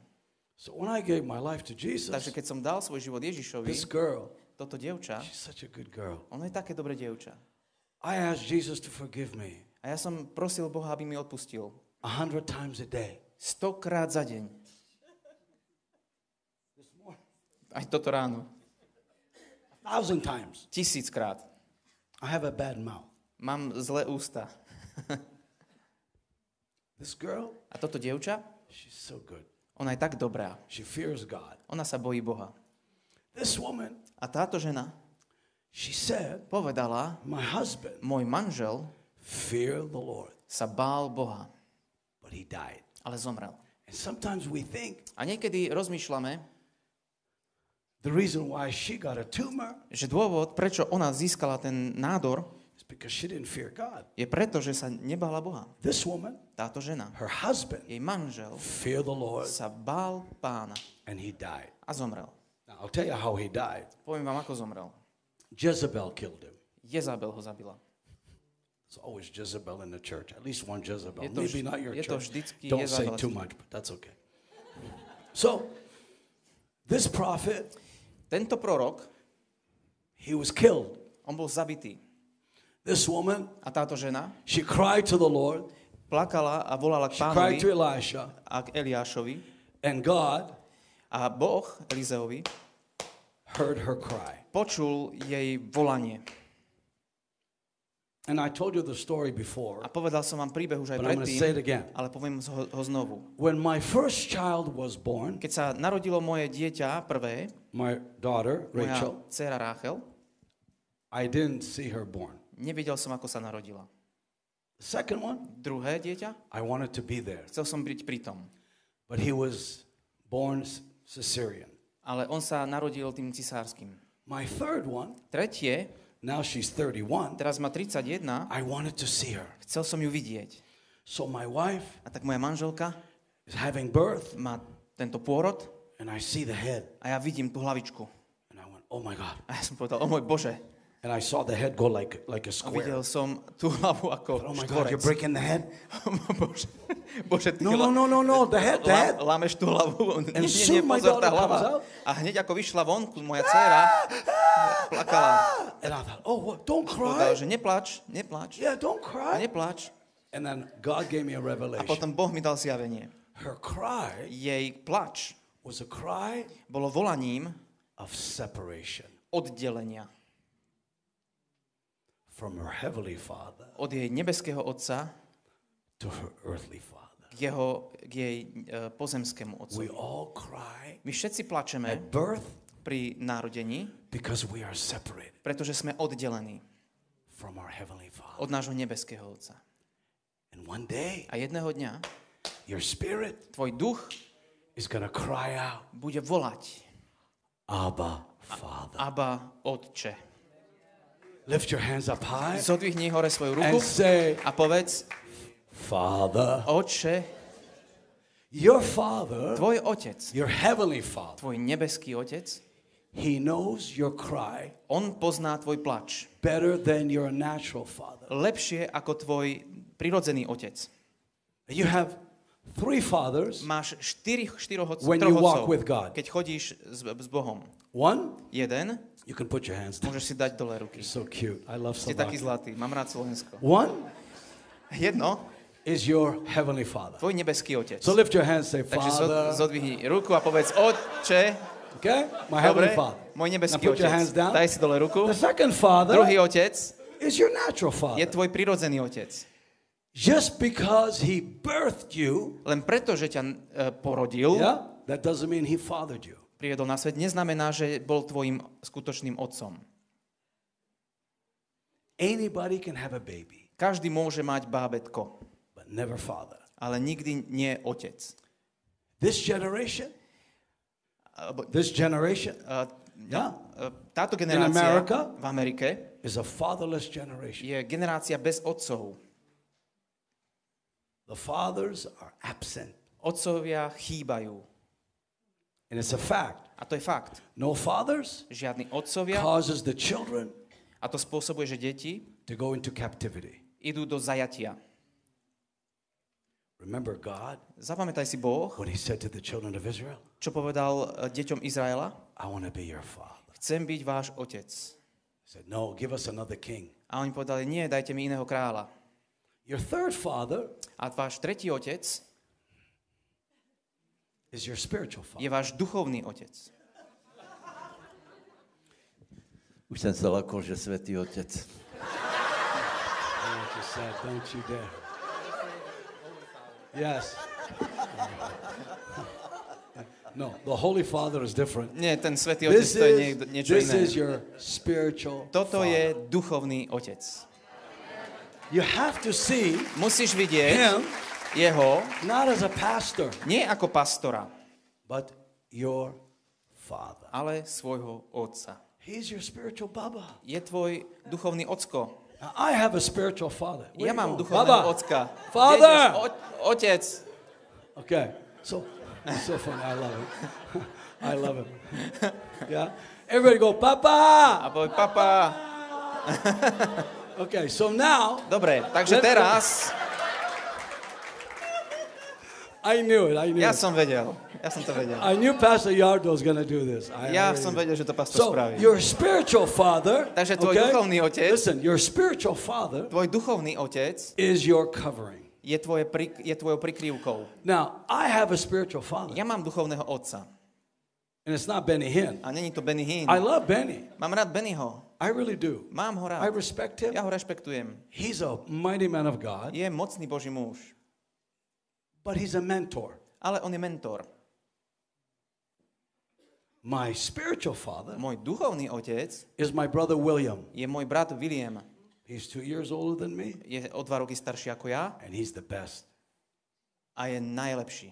So when I gave my life to Jesus, Takže keď som dal svoj život Ježišovi, this girl, toto dievča, she's such a good girl. ono je také dobré dievča. I asked Jesus to forgive me A ja som prosil Boha, aby mi odpustil. a hundred times a day. Stokrát za deň. Aj toto ráno. A thousand times. Tisíckrát. I have a bad mouth. Mám zlé ústa. This girl, A toto dievča, she's so good. ona je tak dobrá. She fears God. Ona sa bojí Boha. This woman, A táto žena she said, povedala, my husband môj manžel feared the Lord, sa bál Boha, but he died. ale zomrel. And sometimes we think A niekedy rozmýšľame, the reason why she got a tumor že dôvod, prečo ona získala ten nádor, because she didn't fear God. je preto, že sa nebála Boha. This woman, Táto žena, her husband, jej manžel, feared the Lord sa bál pána and he died. a zomrel. Now, I'll tell you how he died. Poviem vám, ako zomrel. Jezebel killed him. Jezabel ho zabila. There's always Jezebel in the church. At least one Jezebel. Je to Maybe not your je to church. Don't say too much, but that's okay. So, this prophet, Tento prorok, he was killed. on bol zabitý. This woman, A táto žena she cried to the Lord. plakala a volala k She cried to Elisha. a k Eliášovi. And God A Boh Elizeovi heard her cry. počul jej volanie. And I told you the story before, A povedal som vám príbeh už aj but I'm going to say it predtým, again. ale poviem ho, ho znovu. When my first child was born, Keď sa narodilo moje dieťa prvé, my daughter, moja Rachel, dcera Ráchel, I didn't see her born. nevidel som, ako sa narodila. The second one, Druhé dieťa, I wanted to be there, chcel som byť pri tom. but he was born cesarean. Ale on sa narodil tým cisárským. My third one, Tretie, now she's 31, teraz má 31, I wanted to see her. chcel som ju vidieť. So my wife A tak moja manželka is having birth, má tento pôrod and I see the head, a ja vidím tú hlavičku. and I went, oh my God. A ja som povedal, o môj Bože. And I saw the head go like, like a A square. videl som tú hlavu ako Oh my God, you're breaking the head? Bože, Bože, ty No, no, no, no, no, the head, the head. lámeš tú hlavu. Nie, nie, nie, soon my pozor, tá hlava. A hneď ako vyšla von, moja dcéra plakala. And I thought, oh, what? don't Povedal, cry. že neplač, neplač, Yeah, don't cry. neplač. And then God gave me a A revelation. potom Boh mi dal zjavenie. Her cry Jej plač was a cry bolo volaním of separation oddelenia from her heavenly father od jej nebeského otca to her earthly father. k, jeho, k jej e, pozemskému We otcovi. all cry My všetci plačeme at birth pri narodení, we are pretože sme oddelení from our od nášho nebeského otca. And one day, A jedného dňa your spirit tvoj duch is to cry out, bude volať Abba, Father. Aba, Otče. Lift your hands up high Zodvihni hore svoju ruku and say, a povedz, Father, Otče, your father, tvoj otec, your heavenly father, tvoj nebeský otec, he knows your cry on pozná tvoj plač better than your natural father. lepšie ako tvoj prirodzený otec. You have three fathers. Máš štyri, štyroch, When you walk with God. keď chodíš s, s Bohom. One, Jeden, you can put your hands down. môžeš si dať dole ruky. So cute. I love Ste taký Slovakia. zlatý, mám rád Slovensko. One Jedno, is your heavenly father. tvoj nebeský otec. So lift your hands, say, Takže zod, Father. zodvihni ruku a povedz, Otče, Okay? My dobre, heavenly father. môj Now nebeský put your hands otec. down. Daj si dole ruku. The second father Druhý otec is your natural je father. tvoj prirodzený otec. Just because he birthed you, Len preto, že ťa e, porodil, yeah, that doesn't mean he fathered you. Priviedol na svet, neznamená, že bol tvojim skutočným otcom. Anybody can have a baby, Každý môže mať bábetko, but never father. ale nikdy nie otec. This generation, this generation, e, yeah, táto generácia America? v Amerike is a fatherless generation. je generácia bez otcov. The fathers are absent. Otcovia chýbajú. And it's a fact. A to je fakt. No fathers Žiadni otcovia causes the children a to spôsobuje, že deti to go into captivity. idú do zajatia. Remember God Zapamätaj si Boh, when he said to the children of Israel, čo povedal e, deťom Izraela? I want to be your father. Chcem byť váš otec. He said, No, give us another king. A oni povedali, nie, dajte mi iného kráľa. Your third father A váš tretí otec is your spiritual je father. váš duchovný otec. Už jsem se lakol, že světý otec. Don't you say, don't you dare. Yes. No, the Holy Father is different. Nie, ten svetý otec This to je is, niekto, niečo this iné. is your spiritual Toto father. je duchovný otec. You have to see Musíš vidieť him jeho not as a pastor, nie ako pastora, but your father. ale svojho otca. He's your spiritual Baba. Je tvoj duchovný ocko. Now, I have a spiritual father. Where Ja mám duchovného Baba. ocka. Father! Kde otec. Okay, so so funny. I love it. I love it. Yeah, everybody go, A Papa. povedz, papa. Okay, so now Dobre, takže teraz, I knew it. I knew ja it. som vedel. Ja som to vedel. I knew Pastor Yardo was going to do this. I Ja som vedel, že to pastor So spraví. your spiritual father. Takže tvoj duchovný otec- Listen, your spiritual father Tvoj duchovný otec is your covering. je, tvoje pri, je tvojou prikrývkou. Now I have a spiritual father, Ja mám duchovného otca. And it's not Benny Hinn. A není to Benny Hinn. I love Benny. Mám rád Bennyho. I really do. Mám ho rád. I respect him. Ja ho rešpektujem. He's a mighty man of God, Je mocný Boží muž. But he's a mentor. Ale on je mentor. My spiritual father Môj duchovný otec is my brother William. je môj brat William. He's two years older than me, Je o dva roky starší ako ja and he's the best. a je najlepší.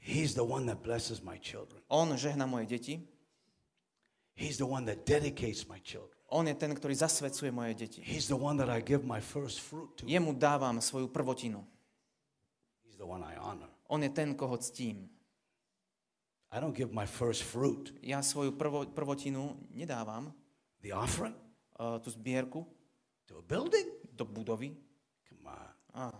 He's the one that blesses my children. On žehna moje deti. He's the one that dedicates my children. On je ten, ktorý zasvedcuje moje deti. He's the one that I give my first fruit to. Jemu dávam svoju prvotinu. The one I honor. On je ten, koho ctím. I don't give my first fruit, Ja svoju prvo, prvotinu nedávam, the offering, uh, tú zbierku, to a building. do budovy. Come on. Á,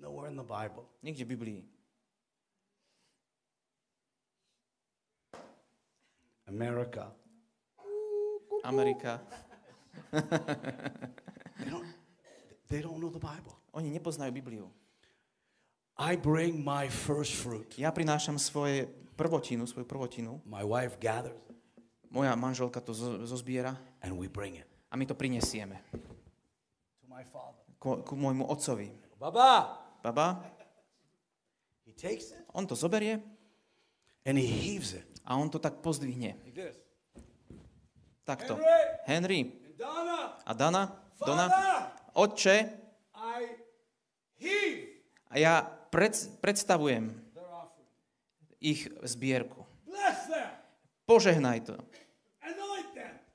Nowhere in the Bible. niekde v Biblii. America. Amerika. They don't, they don't know the Bible. Oni nepoznajú Bibliu. I bring my first fruit. Ja prinášam svoje prvotinu, svoju prvotinu. My wife gathers Moja manželka to zo- zozbiera and we bring it a my to prinesieme to my father. ku, ku môjmu otcovi. Baba! Baba, He takes it on to zoberie and he heaves it. a on to tak pozdvihne. Like this. Takto. Henry! Henry And Donna! a Dana, Dona, Father! Otče, a ja pred, predstavujem ich zbierku. Požehnaj to.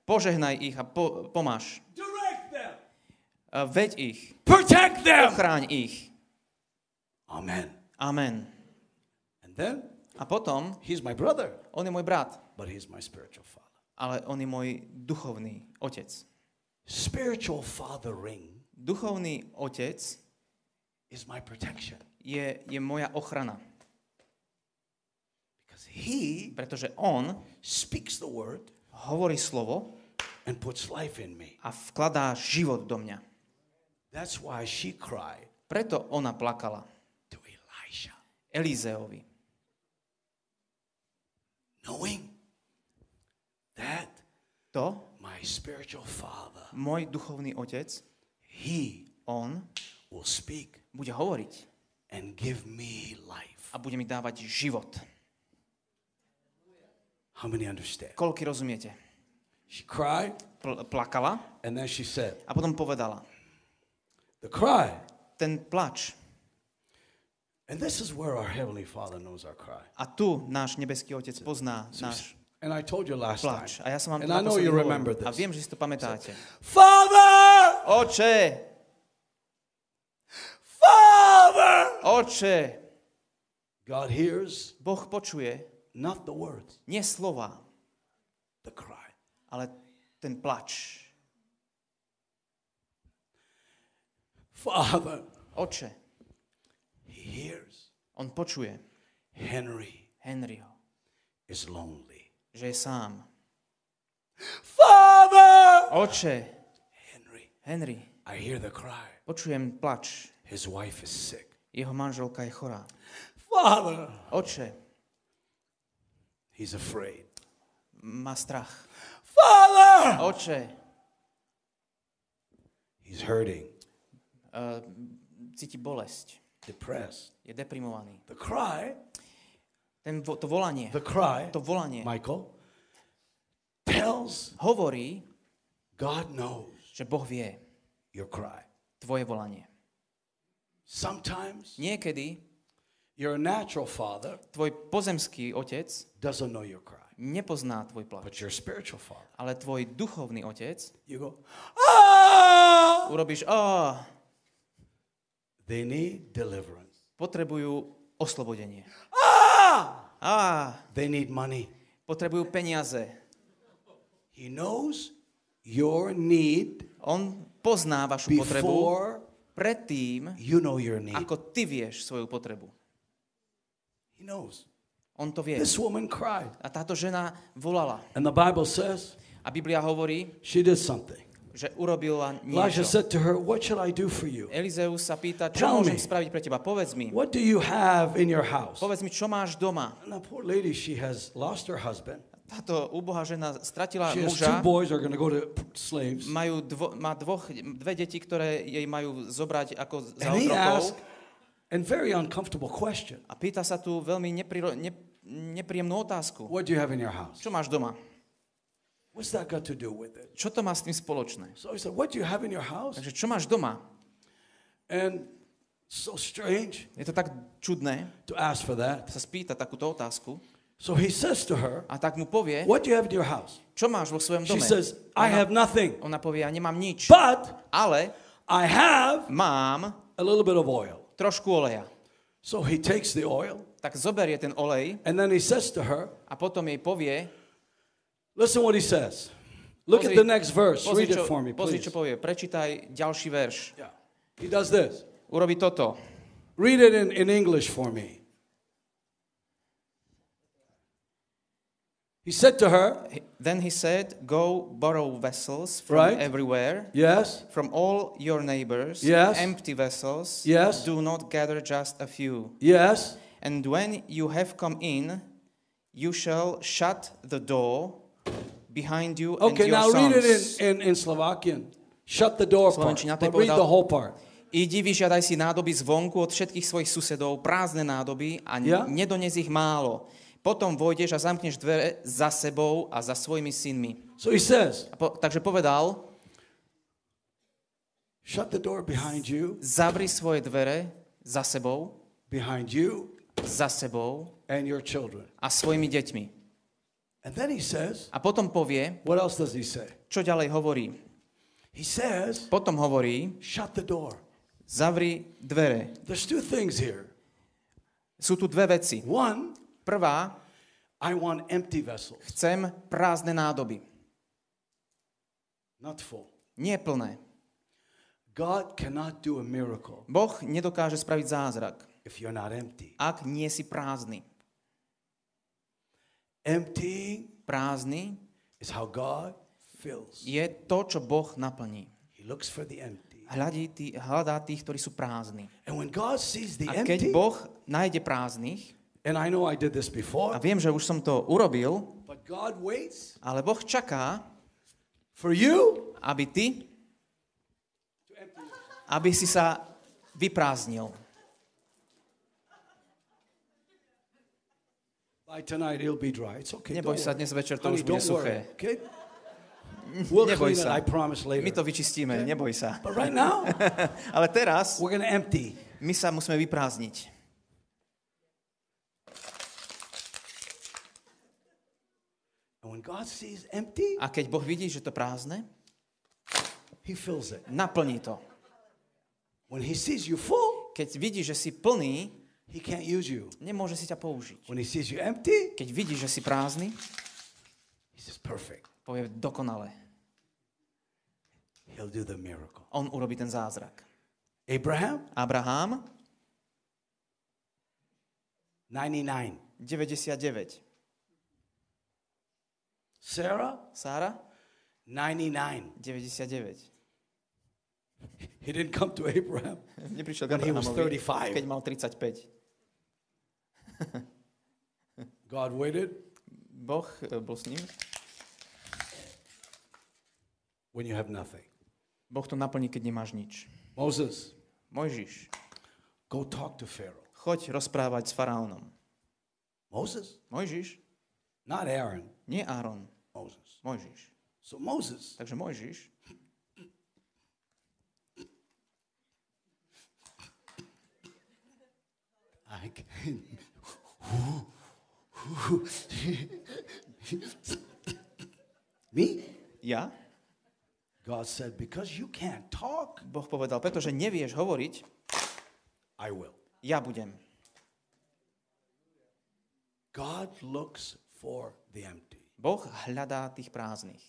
Požehnaj ich a po, pomáš. Veď ich. Ochráň ich. Amen. Amen. And then A potom, he's my brother, on je môj brat, but he's my spiritual father. ale on je môj duchovný otec. Spiritual fathering Duchovný otec is my protection je, je moja ochrana, because he pretože on speaks the word hovorí slovo and puts life in me. a vkladá život do mňa. That's why she cried Preto ona plakala to Elisha, Elízeovi, knowing that to my spiritual father, môj duchovný otec, he on will speak bude hovoriť and give me life. a bude mi dávať život. How many understand? Koľky rozumiete? She cried Pl- plakala and then she said, a potom povedala, the cry. ten plač. And this is where our Heavenly Father knows our cry. A tu náš nebeský otec pozná náš And I told you last time. A ja som vám And to I know you remember A this. viem, že si to pamätáte. Father! Oče, Father! oče, God hears Boh počuje not the words, nie slova, the cry. ale ten plač. Father, Oče, he hears on počuje Henry Henryho, is lonely. Že je sám. Father! Oče, Henry, Henry, I hear the cry. počujem plač. His wife is sick. Jeho manželka je chorá. Father, Oče, he's afraid. má strach. Father! Oče, He's hurting, uh, cíti bolesť. depressed. Je deprimovaný. The cry, Ten, vo- to volanie, the cry, to volanie Michael, tells hovorí, God knows že Boh vie your cry. tvoje volanie. Sometimes Niekedy your natural father tvoj pozemský otec doesn't know your cry, nepozná tvoj plač. but your spiritual father. Ale tvoj duchovný otec You go, ah! urobíš, oh, They need deliverance. potrebujú oslobodenie. Ah! They need money. potrebujú peniaze. He knows your need On pozná vašu potrebu predtým, you know your need. ako ty vieš svoju potrebu. He knows. On to vie. This woman cried. A táto žena volala. And the Bible says A Biblia hovorí, she did something. Že urobila Elijah niečo. said to her, What shall I do for you? Elizeus sa pýta, čo Tell môžem me. spraviť pre teba? Povedz mi. What do you have in your house? Povedz mi, čo máš doma. Now, poor lady, she has lost her husband. Táto úbohá žena stratila She muža, boys are go to slaves. majú dvo, má dvoch, dve deti, ktoré jej majú zobrať ako za And otrokov. and very uncomfortable question, A pýta sa tu veľmi nepriro, ne, nepríjemnú otázku. What do you have in your house? Čo máš doma? What's that got to do with it? Čo to má s tým spoločné? So he said, What do you have in your house? Takže čo máš doma? And so strange Je to tak čudné to ask for that. sa spýta takúto otázku So he says to her, a tak mu povie, What do you have in your house? čo máš vo svojom She dome? says, I Ona, have nothing, ona povie, ja nemám nič, but ale I have mám a little bit of oil. trošku oleja. So he takes the oil Tak zoberie ten olej and then he says to her, a potom jej povie, Listen what he says. Look at the next verse. pozri, Read it čo, for me, pozri, please. čo povie, prečítaj ďalší verš. Yeah. He does this. Urobi toto. Read it in, in English for me. He said to her, Then he said, go borrow vessels from Right. everywhere, Yes, from all your neighbors, Yes. empty vessels. Yes. Do not gather just a few. yes, And when you have come in, you shall shut the door behind you Okay, and your now read it in, in, in Slovakian. Shut the door part, to but read the whole part. Idi, vyžiadaj si nádoby zvonku od všetkých svojich susedov, prázdne nádoby a yeah? nedones ich málo. Potom vojdeš a zamkneš dvere za sebou a za svojimi synmi. So he says, po, takže povedal, shut the door behind you, zavri svoje dvere za sebou, behind you za sebou and your children. a svojimi deťmi. And then he says, A potom povie, what else does he say? čo ďalej hovorí. He says, Potom hovorí, shut the door. zavri dvere. There's two things here. Sú tu dve veci. One, Prvá, I want empty vessels, chcem prázdne nádoby, not full. nie plné. God cannot do a miracle Boh nedokáže spraviť zázrak, if you're not empty. ak nie si prázdny. Emptying Prázdny is how God fills. je to, čo Boh naplní. He looks for the empty. Hľadí tý, hľadá tých, ktorí sú prázdni. And when God sees the A keď empty, Boh nájde prázdnych, and I know I did this a before, viem, že už som to urobil, but God waits ale Boh čaká, for you aby ty, aby si sa vyprázdnil. Tonight it'll be dry. It's okay. Neboj sa, dnes večer to Honey, už bude worry, suché. okay? We'll Neboj sa. I promise My to vyčistíme, neboj sa. But right now, Ale teraz we're to empty. my sa musíme vyprázdniť. And when God sees empty, A keď Boh vidí, že to prázdne, He fills it. naplní to. When He sees you full, Keď vidí, že si plný, He can't use you. nemôže si ťa použiť. When He sees you empty, Keď vidí, že si prázdny, He says, perfect. povie dokonale. He'll do the miracle. On urobí ten zázrak. Abraham, Abraham, 99. 99. Sarah, Sára, 99. 99. He didn't come to Abraham. Neprišiel k Abrahamovi, 35. keď mal 35. God waited Boh e, bol s ním. when you have nothing. Boh to naplní, keď nemáš nič. Moses, Mojžiš, go talk to Pharaoh. choď rozprávať s faraónom. Moses, Mojžiš, not Aaron, nie Áron, Moses. Mojžiš. So Moses, Takže Mojžiš I can. Me? Ja? God said, because you can't talk, Boh povedal, pretože nevieš hovoriť, I will. ja budem. God looks for the empty. Boh hľadá tých prázdnych.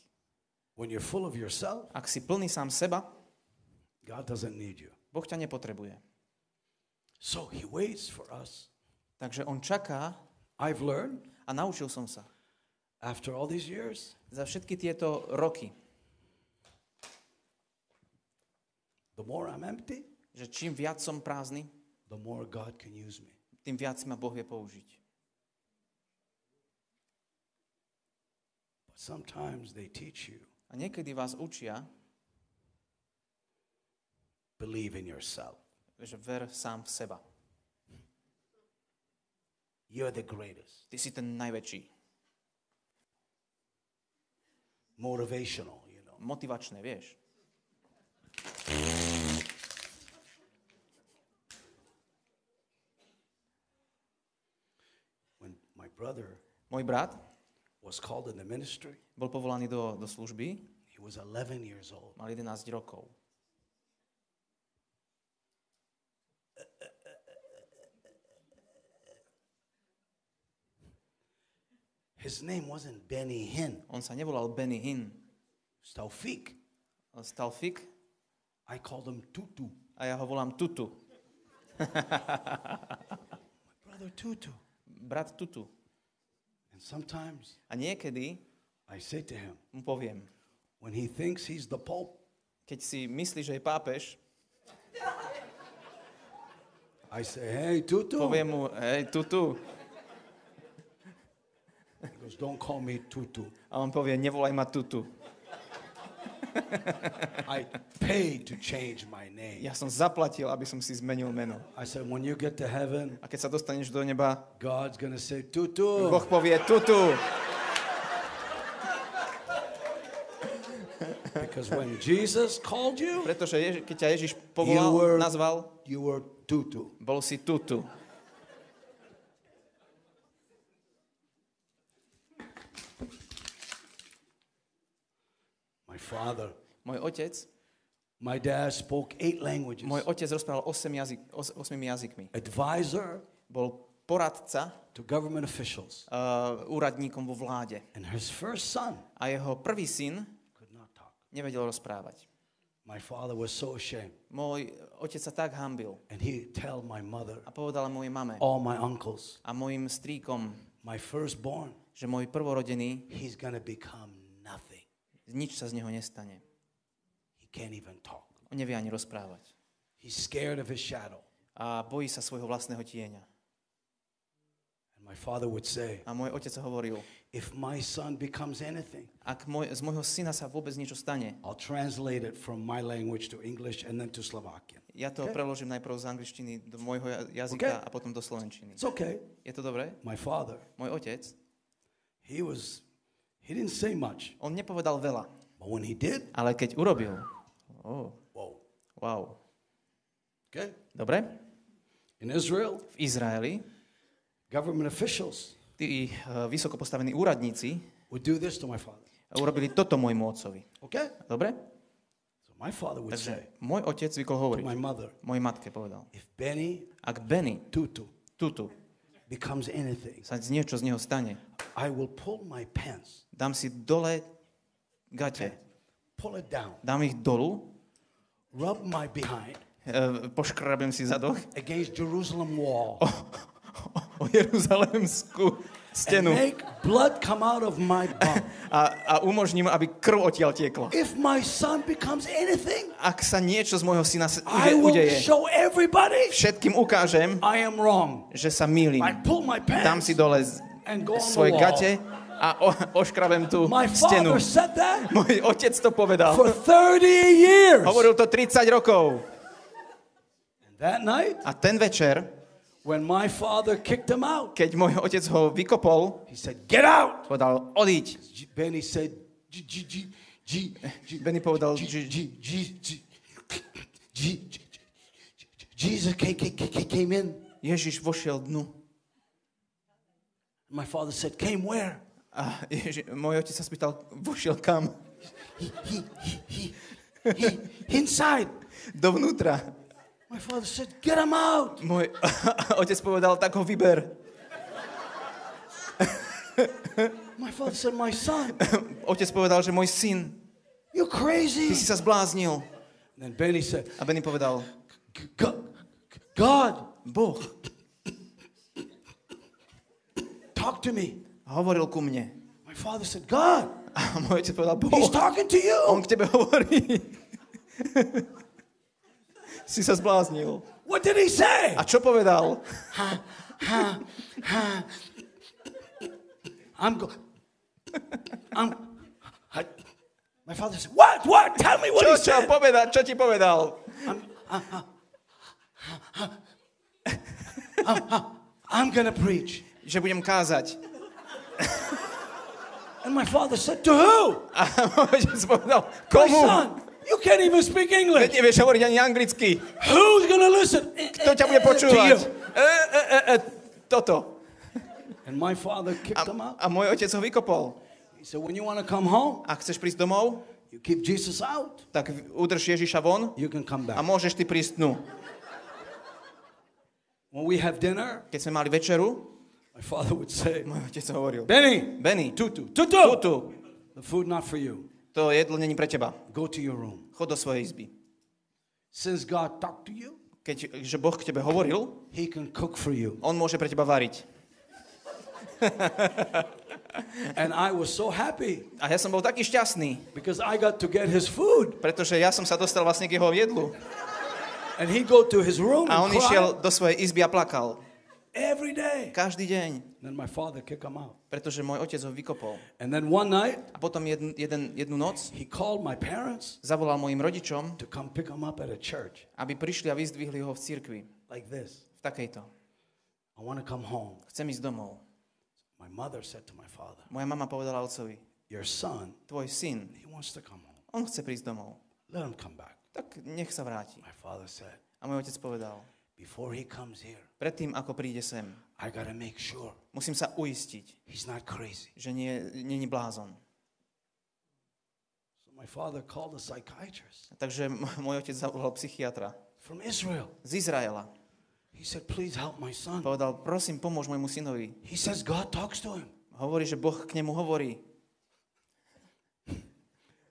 When you're full of yourself, Ak si plný sám seba, God doesn't need you. Boh ťa nepotrebuje. So he waits for us. Takže on čaká I've learned a naučil som sa after all these years, za všetky tieto roky. the more I'm empty, že čím viac som prázdny, the more God can use me. tým viac ma Boh vie použiť. But sometimes they teach you A niekedy vás učia, believe in yourself. že ver sám v seba. You're the greatest. Ty si ten najväčší. Motivational, you know. Motivačné, vieš. When my brother Môj brat was called in the ministry, povolaný do, do služby, he was 11 years old. mal 11 rokov. His name wasn't Benny Hinn, On sa nevolal Benny Hinn, it was Taufik. ale stal Fik I called him Tutu. a ja ho volám Tutu. Brother Tutu. Brat Tutu. And sometimes A niekedy I say to him, mu poviem, when he thinks he's the Pope, keď si myslí, že je pápež, I say, hey, Tutu. poviem mu, hej, Tutu. Goes, don't call me Tutu. A on povie, nevolaj ma Tutu. I paid to change my name. Ja som zaplatil, aby som si zmenil meno. I said, when you get to heaven, A keď sa dostaneš do neba, God's to say, Tutu. Boh povie Tutu. Because when Jesus called you, Pretože Ježi, keď ťa Ježiš you povolal, were, nazval, you were Tutu. bol si Tutu. Father, Môj otec, my dad spoke eight languages. môj otec rozprával 8 jazyk, os, 8 jazykmi. Advisor Bol poradca to government officials. uh, úradníkom vo vláde. And his first son A jeho prvý syn could not talk. nevedel rozprávať. My father was so ashamed. Môj otec sa tak hambil And he'd tell my mother, a povedal mojej mame all my uncles, a mojim stríkom, my firstborn, že môj prvorodený, he's to become. Nič sa z neho nestane. He can't even talk. On nevie ani rozprávať. He's scared of his shadow. A bojí sa svojho vlastného tieňa. And my father would say, A môj otec hovoril, if my son becomes anything, ak môj, z môjho syna sa vôbec niečo stane, I'll translate it from my language to English and then to Slovakian. ja to Okay. preložím najprv z angličtiny do môjho ja- jazyka Okay. a potom do slovenčiny. It's okay. Je to dobré? My father, Môj otec, he was, he didn't say much, on nepovedal veľa, but when he did, ale keď urobil, oh, whoa. wow. Okay. Dobre? In Israel, V Izraeli government officials tí uh, vysoko postavení úradníci would do this to my father. urobili toto môjmu otcovi. Okay? Dobre? So my father would say Takže môj otec zvykol to hovoriť, my mother, mojej matke povedal, if Benny ak Benny Tutu tutu becomes anything, sa niečo z neho stane, I will pull my pants, dám si dole gate, pull it down, dám ich dolu, rub my behind. E, poškrabem si zadok. Against Jerusalem wall, o Jeruzalemskú and stenu make blood come out of my bum. a, a umožním, aby krv odtiaľ tiekla. If my son becomes anything, Ak sa niečo z môjho syna I will udeje, show everybody všetkým ukážem, I am wrong. že sa mýlim. I pull my Dám pants si dole z- and go on the svoje gate a o, oškrabem tú My stenu. father said that Môj otec to povedal. for 30 years. Hovoril to 30 rokov. And that night, A ten večer, when my father kicked him out, keď môj otec ho vykopol, he said, Get out. povedal, odíď. Benny said, G, G, G, G, G, Benny povedal, G, G- G, G, G, G, G, Jesus ca- ca- ca- ca- came in. Ježiš vošiel dnu. My father said, Came where? A Ježi, môj otec sa spýtal, vošiel kam? He, he, he, he, he, inside. Dovnútra. My father said, Get him out. Môj otec povedal, tak ho vyber. My father said, My son, Otec povedal, že môj syn, you're ty crazy. si sa zbláznil. And then Benny said, A Benny povedal, "G- God, Boh talk to me. hovoril ku mne. My father said, God, A môj otec povedal, Boh, he's talking to on you. k tebe hovorí. Si sa zbláznil. What did he say? A čo povedal? I'm go. I'm. I, my father said, "What? What? Tell me what Čo, he čo, said." povedal, čo ti povedal? I'm gonna preach. Že budem kázať. And my father said, "To who?" A môj povedal, My komu? son, you can't even speak English. nevieš hovoriť ani anglicky. Who's gonna listen? Kto ťa bude počúvať? you. E, e, e, e, toto. And my father kicked A, him out. a môj otec ho vykopol. He said, "When you want to come home, Ak chceš prísť domov, you keep Jesus out. tak udrž Ježiša von You can come back. a back." môžeš ty prísť dnu. When we have dinner, Keď sme mali večeru, my father would say, môj otec hovoril, "Benny, Benny, tutu, tutu, tutu, the food not for you. To jedlo není pre teba. Go to your room." Chod do svojej izby. Since God talked to you, Keď že Boh k tebe hovoril, He can cook for you. on môže pre teba variť. And I was so happy A ja som bol taký šťastný, because I got to get his food. pretože ja som sa dostal vlastne k jeho jedlu. And he go to his room A on išiel do svojej izby a plakal. Every day. Každý deň. Then my father kick him out. Pretože môj otec ho vykopol. And then one night, A potom jedn, jeden, jednu noc he called my parents zavolal mojim rodičom, to come pick him up at a church aby prišli a vyzdvihli ho v cirkvi. like this. V takejto. I want to come home. Chcem ísť domov. My mother said to my father, Moja mama povedala otcovi, Your son, tvoj syn, he wants to come home. on chce prísť domov. Let him come back. Tak nech sa vráti. My father said, A môj otec povedal, Before he comes here, predtým ako príde sem, I got to make sure musím sa uistiť, he's not crazy. že nie, není blázon. So my father called a psychiatrist Takže m- môj otec zavolal psychiatra from Israel. z Izraela. He said, Please help my son. Povedal, prosím, pomôž môjmu synovi. He says God talks to him. Hovorí, že Boh k nemu hovorí.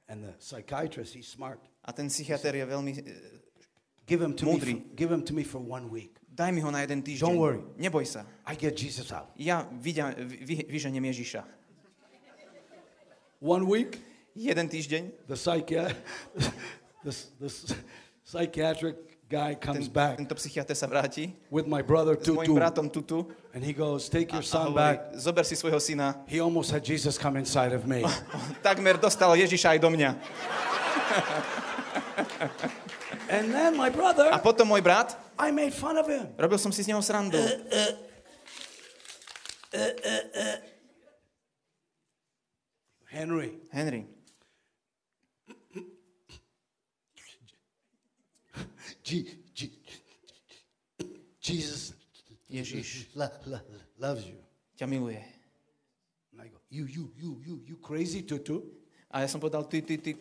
And the psychiatrist, he's smart. A ten psychiatr je veľmi... e, Give him to me. Múdry. For, give him to me for one week. Daj mi ho na jeden týždeň. Don't worry. Neboj sa. I get Jesus out. Ja vyďa, vy, vyženiem Ježiša. One week, Jeden týždeň the psychiatric, the, the psychiatric guy comes ten, back tento psychiatr sa vráti with my brother s mojim Tutu, bratom Tutu and he goes, "Take your son hovorí, back." zober si svojho syna. He almost had Jesus come inside of me. Takmer dostal Ježiša aj do mňa. and then my A brother, potom môj brat, I made fun of him. robil som si z neho srandu. Henry, Henry, G, G, Jesus Ježiš lo, lo, loves you. ťa miluje. And I go, you, you, you, you, you crazy Tutu? A ja som povedal, ty, ty, ty,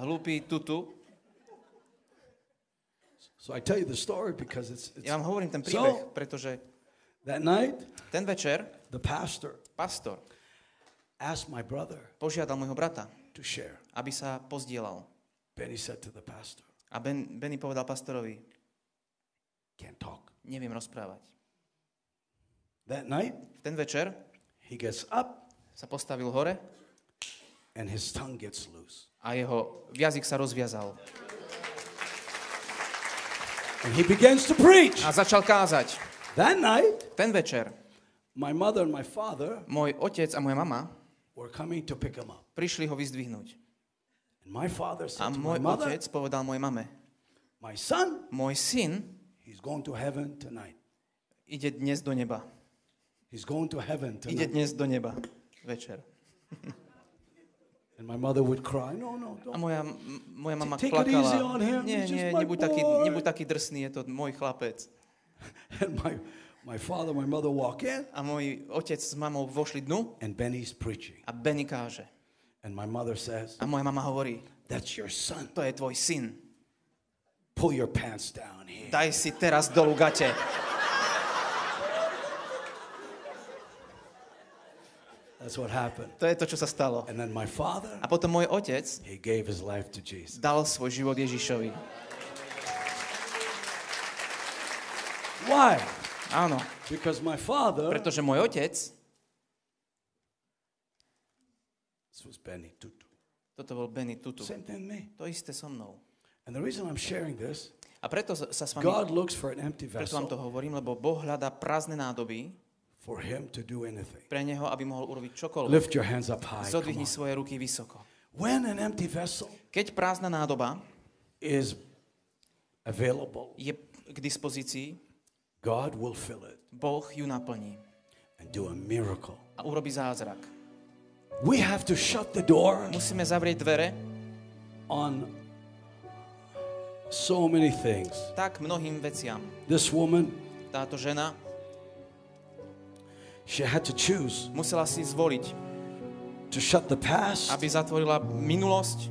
hlúpy Tutu. So I tell you the story because it's, it's Ja vám hovorím ten príbeh, So- pretože that night, ten večer the pastor pastor asked my brother požiadal môjho brata, to share. aby sa pozdielal. Benny said to the pastor, A ben, Benny povedal pastorovi, can't talk. neviem rozprávať. That night, V ten večer he gets up sa postavil hore and his tongue gets loose. a jeho jazyk sa rozviazal. And he begins to preach. A začal kázať. That night, Ten večer my mother and my father môj otec a moja mama were coming to pick him up. prišli ho vyzdvihnúť. And my father A said to my môj mother, otec povedal mojej mame, my son, môj syn he's going to heaven tonight. ide dnes do neba. He's going to heaven Ide tonight. dnes do neba. Večer. And my mother would cry, no, no, A don't. moja, m- moja mama Take it easy plakala. on him, Nie, he's nie, nebuď taký, boy." nebuď taký drsný, je to môj chlapec. And my, my father, my mother walk in, A môj otec s mamou vošli dnu and Benny's preaching. a Benny káže. And my mother says, A moja mama hovorí, that's your son. to je tvoj syn. Pull your pants down here. Daj si teraz dolu gate. That's what happened. To je to, čo sa stalo. And then my father, A potom môj otec he gave his life to Jesus. dal svoj život Ježišovi. Why? Áno, Because my father, pretože môj otec, this was Benny Tutu. toto bol Benny Tutu, Same thing me. to isté so mnou. And the reason I'm sharing this A preto sa s vami, God looks for an empty preto vám to vessel hovorím, lebo Boh hľadá prázdne nádoby for him to do anything. pre Neho, aby mohol urobiť čokoľvek. Lift your hands up high. Zodvihni svoje ruky vysoko. When an empty vessel Keď prázdna nádoba is available, je k dispozícii, God will fill it Boh ju naplní and do a miracle. a urobí zázrak. We have to shut the door Musíme zavrieť dvere on so many things. tak mnohým veciam. This woman, Táto žena she had to choose musela si zvoliť, to shut the past. aby zatvorila minulosť.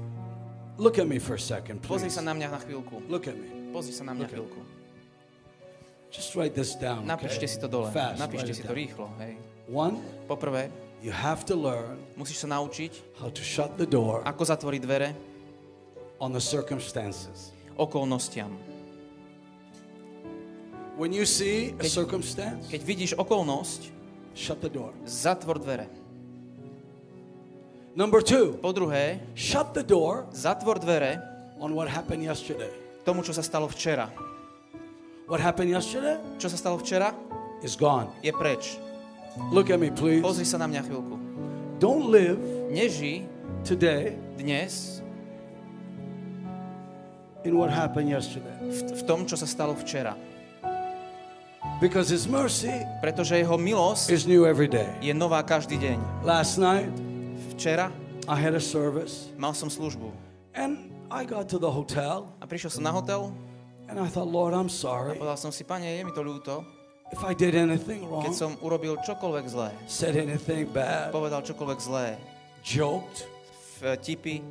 Look at me for a second, Pozri please. sa na mňa na chvíľku. Look at me. Pozri sa na mňa chvíľku. Just write this down. Napíšte okay? si to dole. Fast. Napíšte si to down. rýchlo. Hej. One, Poprvé, you have to learn musíš sa naučiť, how to shut the door ako zatvoriť dvere on the circumstances. okolnostiam. When you see a circumstance, Keď vidíš okolnosť, shut the door. zatvor dvere. Number two, Po druhé, shut the door zatvor dvere on what happened yesterday. tomu, čo sa stalo včera. What happened yesterday Čo sa stalo včera, is gone. je preč. Look at me, please. Pozri sa na mňa chvíľku. Don't live Neži today dnes in what happened yesterday. v, v tom, čo sa stalo včera. Because His mercy Pretože jeho milosť is new every day. je nová každý deň. Last night, Včera I had a service mal som službu and I got to the hotel a prišiel som na hotel and I thought, Lord, I'm a sorry povedal som si, pane, je mi to ľúto, if I did anything wrong, keď som urobil čokoľvek zlé, said anything bad, povedal čokoľvek zlé, joked vtipy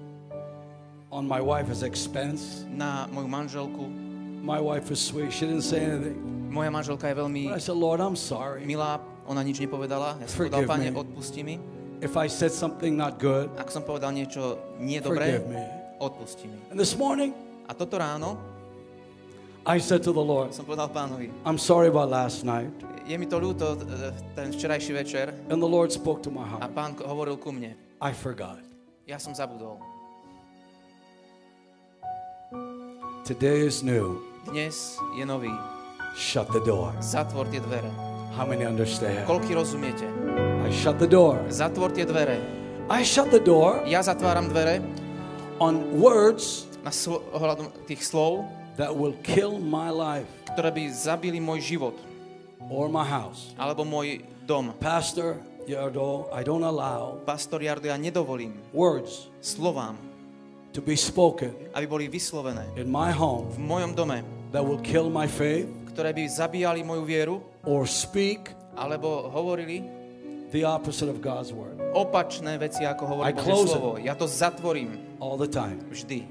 on my wife's expense. na moju manželku. My wife was sweet. She didn't say anything. Moja manželka je veľmi I said, Lord, I'm sorry. milá, ona nič nepovedala. Ja som Forgive povedal, pane, me. odpusti mi. If I said something not good, Ak som povedal niečo nie dobré, forgive me. odpusti mi. And this morning, A toto ráno I said to the Lord, som povedal pánovi, I'm sorry about last night. je mi to ľúto, t- ten včerajší večer, And the Lord spoke to my a heart. pán ko- hovoril ku mne. I forgot. Ja som zabudol. Today is new. Dnes je nový. Shut the door. Zatvor tie dvere. How many understand? Koľky rozumiete? I shut the door. Zatvor tie dvere. I shut the door Ja zatváram dvere on words na sl- ohľadom tých slov, that will kill my life ktoré by zabili môj život or my house. alebo môj dom. Pastor Yardo, I don't allow Pastor Jardo, ja nedovolím words slovám, to be spoken aby boli vyslovené in my home v mojom dome, that will kill my faith ktoré by zabíjali moju vieru or speak alebo hovorili the opposite of God's word opačné veci, ako hovorí Božie slovo. Ja to zatvorím all the time. vždy.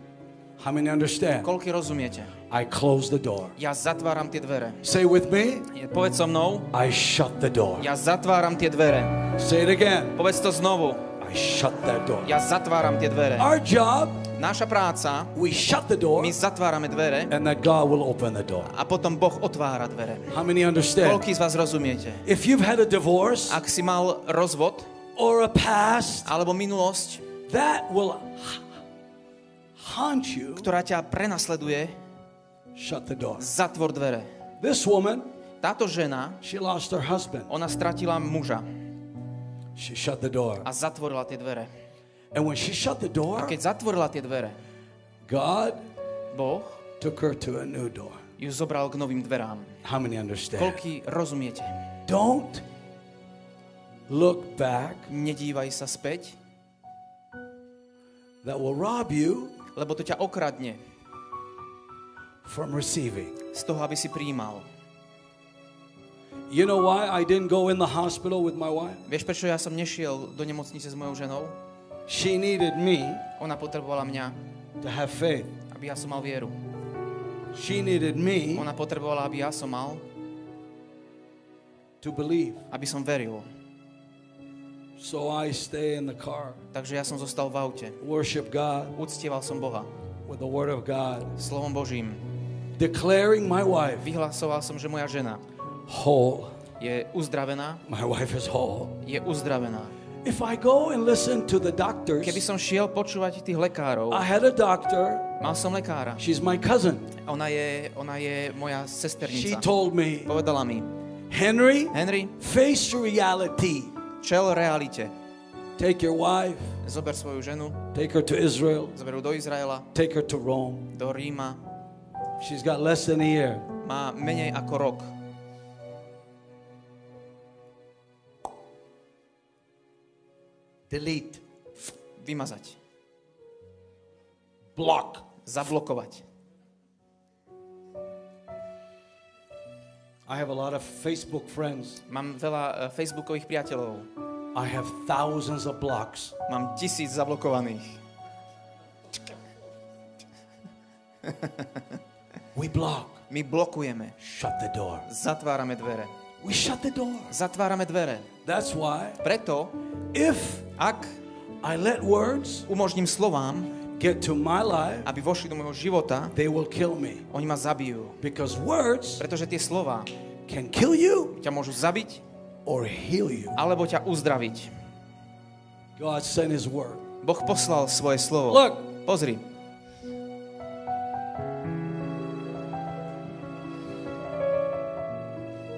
How many understand? Koľky rozumiete? I close the door. Ja zatváram tie dvere. Say with me, Povedz so mnou, I shut the door. ja zatváram tie dvere. Say it again. Povedz to znovu, I shut that door. ja zatváram tie dvere. Our job, Naša práca, we shut the door my zatvárame dvere and that God will open the door. a potom Boh otvára dvere. How many understand? Koľký z vás rozumiete? If you've had a divorce Ak si mal rozvod or a past, alebo minulosť, that will haunt you. ktorá ťa prenasleduje, Shut the door. zatvor dvere. This woman, Táto žena, she lost her husband. ona stratila muža She shut the door. a zatvorila tie dvere. And when she shut the A door, keď zatvorila tie dvere, God Boh took her to a new door. ju zobral k novým dverám. How many understand? Koľký rozumiete? Don't look back. Nedívaj sa späť, That will rob you lebo to ťa okradne from receiving. z toho, aby si príjmal. You know why I didn't go in the hospital with my wife? Vieš, prečo ja som nešiel do nemocnice s mojou ženou? She needed me Ona potrebovala mňa, to have faith. aby ja som mal vieru. She needed me Ona potrebovala, aby ja som mal, to believe. aby som veril. So I stay in the car, Takže ja som zostal v aute. worship God Uctieval som Boha with the word of God, slovom Božím. declaring my wife Vyhlasoval som, že moja žena whole. je uzdravená, My wife is whole. je uzdravená. If I go and listen to the doctors, Keby som šiel počúvať tých lekárov, I had a doctor, mal som lekára. she's my cousin. Ona je, ona je moja She sesternica. told me, Povedala mi, Henry, Henry, face reality. čel realite. Take your wife, Zober svoju ženu, take her to Israel, zober do Izraela, take her to Rome. do Ríma. She's got less than a year. Má menej ako rok. Delete, Vymazať. block. Zablokovať. I have a lot of Facebook friends. Mám veľa eh, facebookových priateľov. I have thousands of blocks. Mám tisíc zablokovaných. We block. My blokujeme. Shut the door. Zatvárame dvere. We shut the door. Zatvárame dvere. That's why Preto, if ak I let words umožním slovám, get to my life, aby vošli do môjho života, they will kill me. oni ma zabijú. Because words Pretože tie slova can kill you ťa môžu zabiť or heal you. alebo ťa uzdraviť. God sent his word. Boh poslal svoje slovo. Look, Pozri.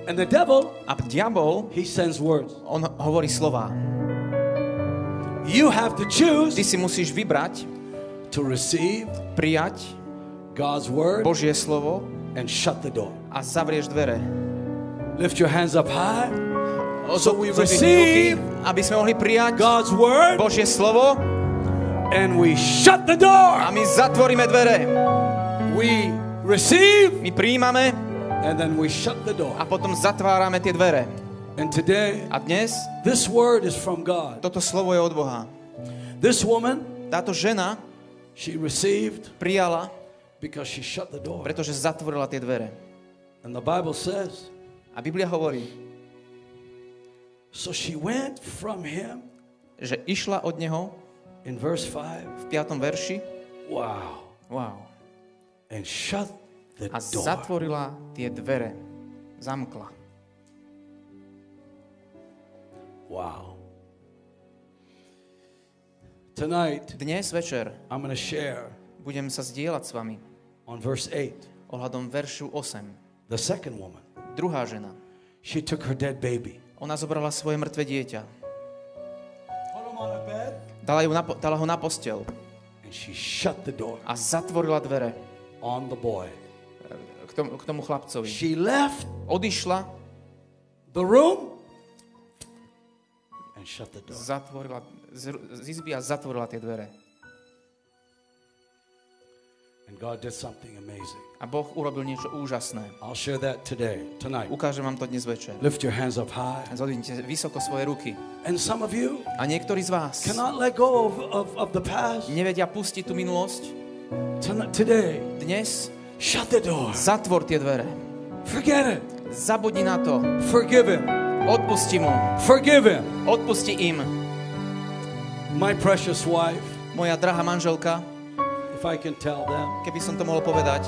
And the devil, A diabol, he sends words. on hovorí slova. You have to choose Ty si musíš vybrať, to receive prijať God's word Božie slovo and shut the door. a zavrieš dvere. Lift your hands up high. So we receive aby sme mohli prijať God's word Božie slovo and we shut the a door. my zatvoríme dvere. We receive My prijímame and then we shut the door. a potom zatvárame tie dvere. And today, A dnes this word is from God. toto slovo je od Boha. This woman, Táto žena she received prijala, because she shut the door. pretože zatvorila tie dvere. And the Bible says, A Biblia hovorí, so she went from him že išla od neho in verse 5. v 5. verši Wow. wow, And shut a zatvorila tie dvere. Zamkla. Wow. Tonight, Dnes večer I'm to share budem sa zdieľať s vami on verse 8. ohľadom veršu 8. The second woman, Druhá žena. she took her dead baby. Ona zobrala svoje mŕtve dieťa. Dala, ju na, dala ho na postel And she shut the door a zatvorila dvere on the boy. Tomu, k tomu chlapcovi. She left Odišla, the room and shut the door. zatvorila z, z izby a zatvorila tie dvere. And God did something amazing. A Boh urobil niečo úžasné. I'll share that today, tonight. Ukážem vám to dnes večer. Lift your hands up high. Zodvinte vysoko svoje ruky. And some of you A niektorí z vás cannot let go of, of, of the past. nevedia pustiť tú minulosť. Tonight, today, Dnes shut the door. zatvor tie dvere. Forget it. Zabudni na to. Forgive him. Odpusti mu. Forgive him. Odpusti im. My precious wife, Moja drahá manželka, if I can tell them, keby som to mohol povedať.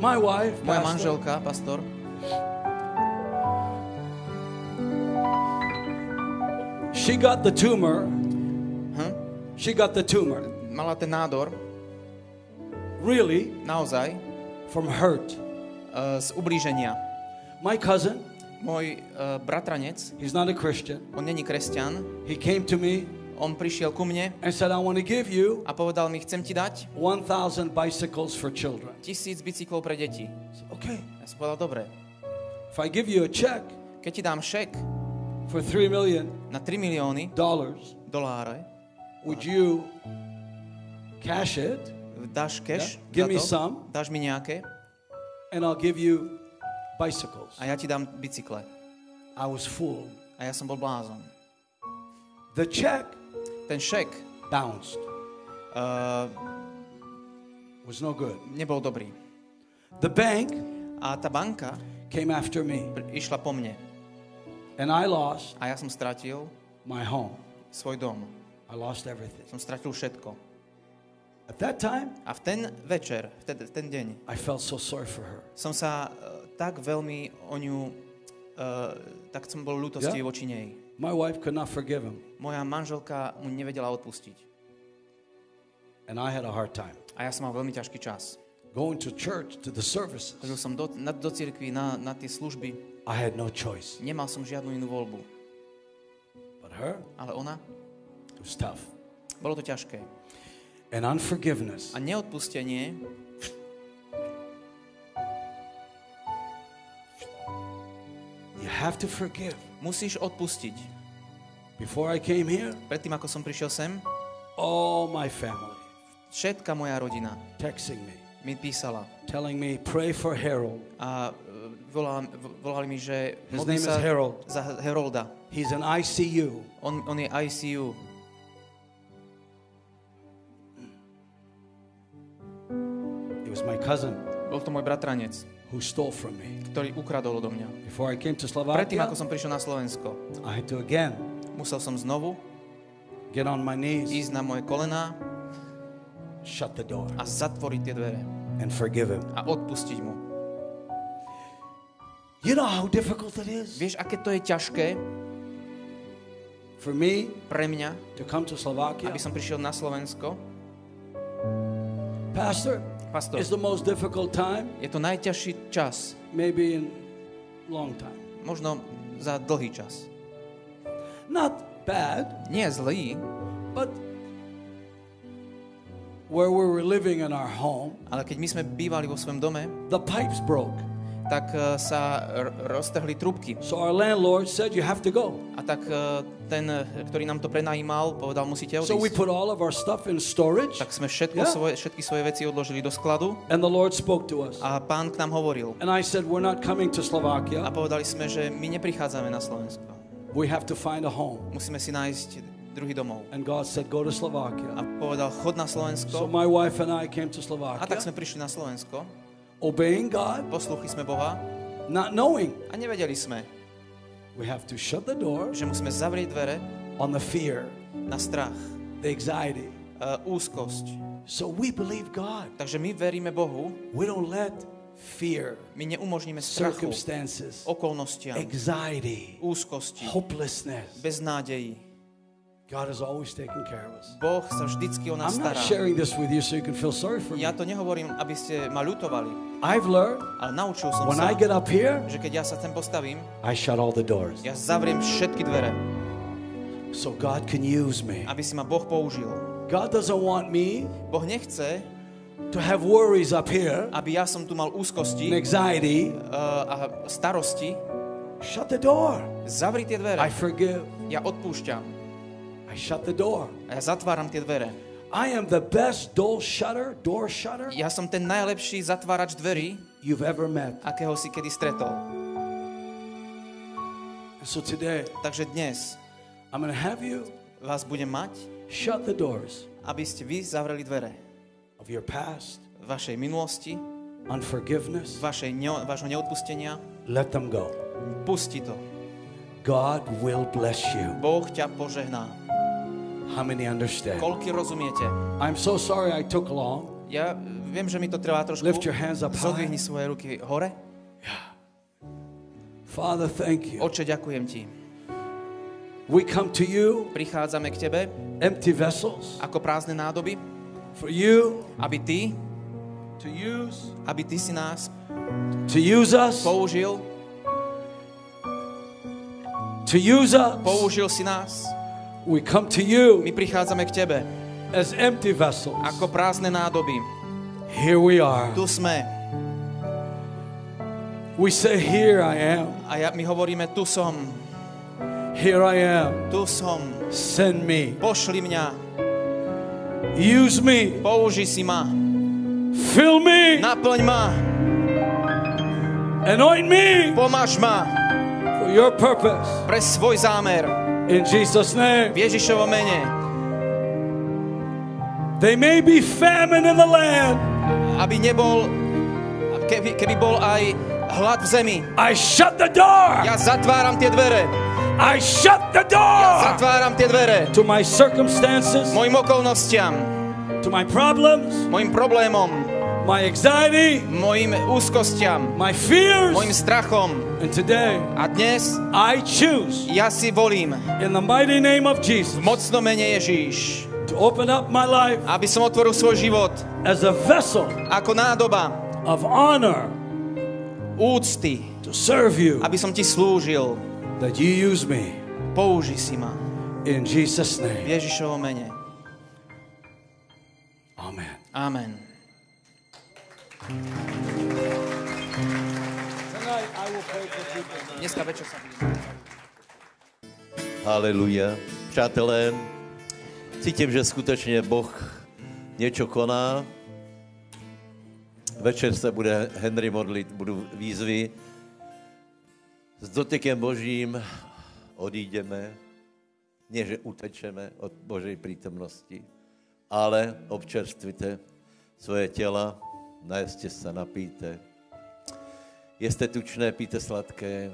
my wife, Moja pastor, manželka, pastor, she got the tumor. hm? She got the tumor. Mala ten nádor, Really, naozaj, from hurt. uh, z ublíženia. My cousin, Môj uh, bratranec, he's not a Christian. on není kresťan, He came to me on prišiel ku mne and said, I want to give you a povedal mi, chcem ti dať 1,000 bicycles for children. tisíc bicyklov pre deti. Said, okay. Ja som povedal, dobre, If I give you a check keď ti dám šek for 3 million na 3 milióny dollars, doláre, would you cash it dáš cash Yeah. Give me some. dáš mi nejaké and I'll give you bicycles? a ja ti dám bicykle. I was fooled. A ja som bol blázon. The check Ten šek bounced. uh, Was no good. nebol dobrý. The bank A tá banka came after me išla po mne and I lost a ja som stratil my home. svoj dom. I lost everything. Som stratil všetko. At that time, A v ten večer, v ten, v ten deň, I felt so sorry for her. som sa uh, tak veľmi o ňu uh, tak som bol ľútosti Ja? voči nej. My wife could not forgive him, Moja manželka mu nevedela odpustiť. and I had a hard time. A ja som mal veľmi ťažký čas. Going to church, to the services, Chodil som do, na, do cirkvi, na, na tie služby. I had no choice. Nemal som žiadnu inú voľbu. But her, Ale ona, it was tough. bolo to ťažké. And unforgiveness A neodpustenie You have to forgive. musíš odpustiť. Before I came here, Predtým, ako som prišiel sem, all my family všetka moja rodina texting me, mi písala telling me, pray for Harold. a volali, volali mi, že His name is Harold. za Herolda. He's in ICU. On, on je ICU. My cousin Bol to môj bratranec, who stole from me. ktorý ukradol odo mňa. Before I came to Predtým, Slovakia, ako som prišiel na Slovensko, I had to again musel som znovu get on my knees, ísť na moje kolená shut the door, a zatvoriť tie dvere and forgive him. a odpustiť mu. You know how difficult it is Vieš, aké to je ťažké for me pre mňa, to come to Slovakia? aby som prišiel na Slovensko? Pastor, Pastor, it's the most difficult time, je to najťažší čas, maybe in long time. možno za dlhý čas. Not bad, Nie zlý, but where we were living in our home, ale keď my sme bývali vo svojom dome, the pipes broke. Tak eh, sa roztrhli trúbky. So our landlord said, You have to go. A tak eh, ten, ktorý nám to prenajímal, povedal, musíte So we odísť. put all of our stuff in storage, Tak sme všetko Yeah. svoje, všetky svoje veci odložili do skladu and the Lord spoke to us. a pán k nám hovoril. And I said, We're not coming to A Slovakia. povedali sme, že my neprichádzame na Slovensko. We have to find a home. Musíme si nájsť druhý domov. And God said, Go to A Slovakia. povedal, chod na So Slovensko. my wife and I came to A tak Slovakia, sme prišli na Slovensko, obeying God, posluchli sme Boha not knowing a nevedeli sme, we have to shut the door že musíme zavrieť dvere on the fear, na strach, the anxiety. uh, úzkosť. So we believe God. Takže my veríme Bohu, We don't let fear, my neumožníme strachu, okolnostiam, anxiety, úzkosti, hopelessness. beznádeji. God is always taking care of us. Boh sa vždycky o nás I'm not sharing this with you so you can feel sorry for me. Ja to nehovorím, aby ste ma ľutovali, I've learned ale naučil som when sa, I get up here, že keď ja sa sem postavím, I shut all the doors ja zavriem všetky dvere, so God can use me. aby si ma Boh použil. God doesn't want me Boh nechce, to have worries up here aby ja som tu mal and úzkosti anxiety. uh, a starosti. Shut the door. Zavri tie dvere. I forgive. Ja odpúšťam. I shut the door. A ja zatváram tie dvere. I am the best door shutter, door shutter Ja som ten najlepší zatvárač dverí, you've ever met. akého si kedy stretol. So today, Takže dnes I'm to have you vás budem mať, shut the doors aby ste vy zavreli dvere of your past, vašej minulosti, unforgiveness. vašej ne- vášho neodpustenia. Let them go. Pusti to. God will bless you. Boh ťa požehná. How many understand? Koľky rozumiete? I'm so sorry I took long. Ja viem, že mi to trvá trošku. Lift your hands up high. Zodvihni svoje ruky hore. Father, thank you. Oče, ďakujem ti. We come to you, Prichádzame k tebe empty vessels, ako prázdne nádoby, for you aby ty, to use, aby ty si nás to use us, použil, to use us. použil si nás. We come to My you prichádzame k tebe as empty vessels. ako prázdne nádoby. Here we are. Tu sme. We say, Here I am. A ja, my hovoríme, tu som, Here I am. tu som. Send me. Pošli mňa, Use me. použi si ma, Fill me. naplň ma, Anoint me pomáž ma for your purpose. pre svoj zámer. In Jesus' name. V Ježišovom mene. There may be famine in the land. Aby nebol, keby, keby bol aj hlad v zemi. I shut the door. Ja zatváram tie dvere. I shut the Ja door zatváram tie dvere. to my circumstances, Mojim okolnostiam, to my problems, mojim problémom, my anxiety, mojim úzkostiam, my fears. mojim strachom. And today, A dnes I choose ja si volím in the mighty name of Jesus v mocnom mene Ježíš, to open up my life aby som otvoril svoj život as a vessel ako nádoba of honor úcty, to serve you, aby som ti slúžil. that you use me Použi si ma in Jesus' v name. Ježišovom mene. Amen. Amen. Dneska večer sa. Haleluja. Přátelé, cítím, že skutečně Boh něco koná. Večer se bude Henry modlit, budu výzvy. S dotekem Božím odídeme, nie že utečeme od Božej prítomnosti, ale občerstvite svoje těla, najeste se, napijte. Jeste tučné, pijte sladké.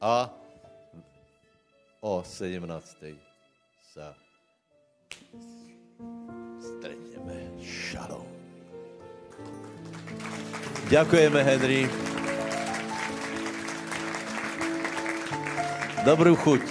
A o 17. sa stretneme. Shalom. Ďakujeme, Henry. Dobrú chuť.